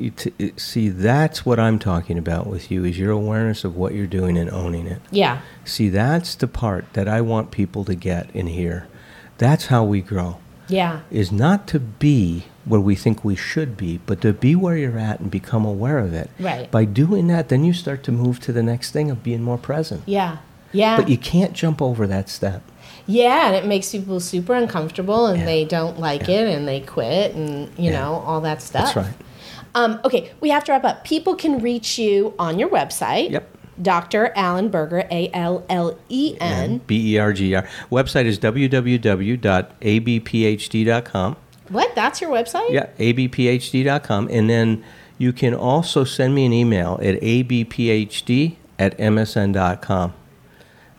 see that's what I'm talking about with you is your awareness of what you're doing and owning it. Yeah. See, that's the part that I want people to get in here. That's how we grow. Yeah. Is not to be where we think we should be, but to be where you're at and become aware of it. Right. By doing that, then you start to move to the next thing of being more present. Yeah. Yeah. But you can't jump over that step. Yeah, and it makes people super uncomfortable and Yeah. they don't like it and they quit and you Yeah. know, all that stuff. That's right. Um, okay, we have to wrap up. People can reach you on your website. Yep. Dr. Allen Berger, A L L E N. B E R G R. Website is www.abphd.com. What? That's your website? Yeah, abphd.com. And then you can also send me an email at abphd at msn.com.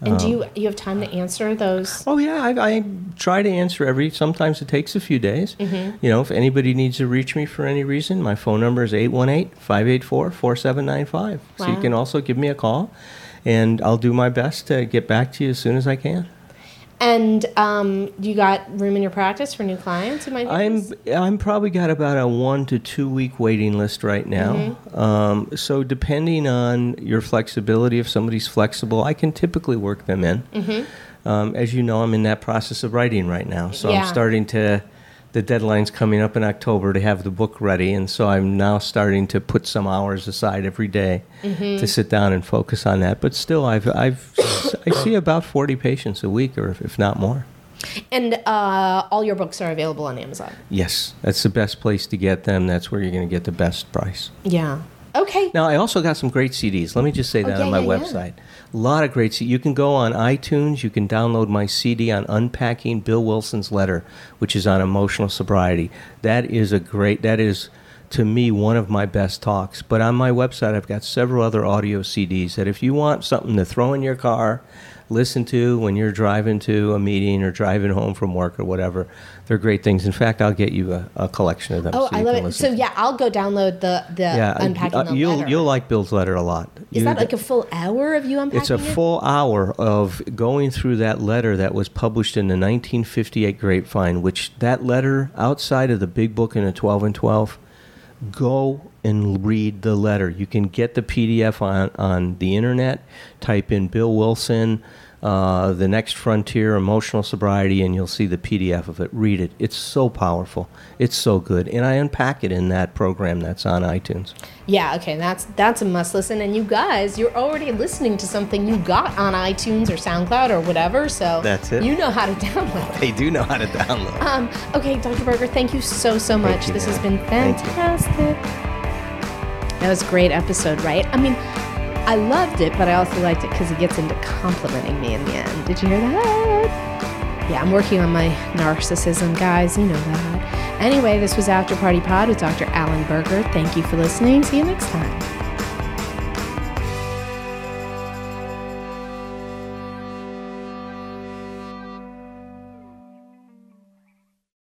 And do Um, you you have time to answer those? Oh, yeah, I, I try to answer every, sometimes it takes a few days. Mm-hmm. You know, if anybody needs to reach me for any reason, my phone number is 818 584 4795. So you can also give me a call, and I'll do my best to get back to you as soon as I can. And um, you got room in your practice for new clients who might I'm? I'm probably got about a one to two week waiting list right now. Mm-hmm. Um, so depending on your flexibility, if somebody's flexible, I can typically work them in. Mm-hmm. Um, as you know, I'm in that process of writing right now, so Yeah. I'm starting to. The deadline's coming up in October to have the book ready, and so I'm now starting to put some hours aside every day Mm-hmm. to sit down and focus on that. But still, I've I've I see about 40 patients a week, or if, not more. And uh, all your books are available on Amazon. Yes, that's the best place to get them. That's where you're going to get the best price. Yeah. Okay. Now, I also got some great CDs. Let me just say Oh, that yeah, on my yeah, yeah. website. A lot of great CDs. You can go on iTunes. You can download my CD on unpacking Bill Wilson's letter, which is on emotional sobriety. That is a great. That is to me one of my best talks. But on my website, I've got several other audio CDs that if you want something to throw in your car, listen to when you're driving to a meeting or driving home from work or whatever, they're great things. In fact, I'll get you a, a collection of them. Oh, so I love it. So yeah, I'll go download the the Yeah, unpacking uh, the you'll letter. you'll like Bill's letter a lot. Is You- that like a full hour of you unpacking It's a it? full hour of going through that letter that was published in the 1958 Grapevine, which that letter, outside of the big book in the 12 and 12, go and read the letter. You can get the PDF on, on the internet, type in Bill Wilson, uh, The Next Frontier, Emotional Sobriety, and you'll see the PDF of it. Read it. It's so powerful. It's so good. And I unpack it in that program that's on iTunes. Yeah, okay, that's that's a must listen. And you guys, you're already listening to something you got on iTunes or SoundCloud or whatever, so That's it. You know how to download. They do know how to download. Um, okay, Dr. Berger, thank you so so much. you, this has been fantastic. That was a great episode, right? I mean, I loved it, but I also liked it because he gets into complimenting me in the end. Did you hear that? Yeah, I'm working on my narcissism, guys. You know that. Anyway, this was After Party Pod with Dr. Allen Berger. Thank you for listening. See you next time.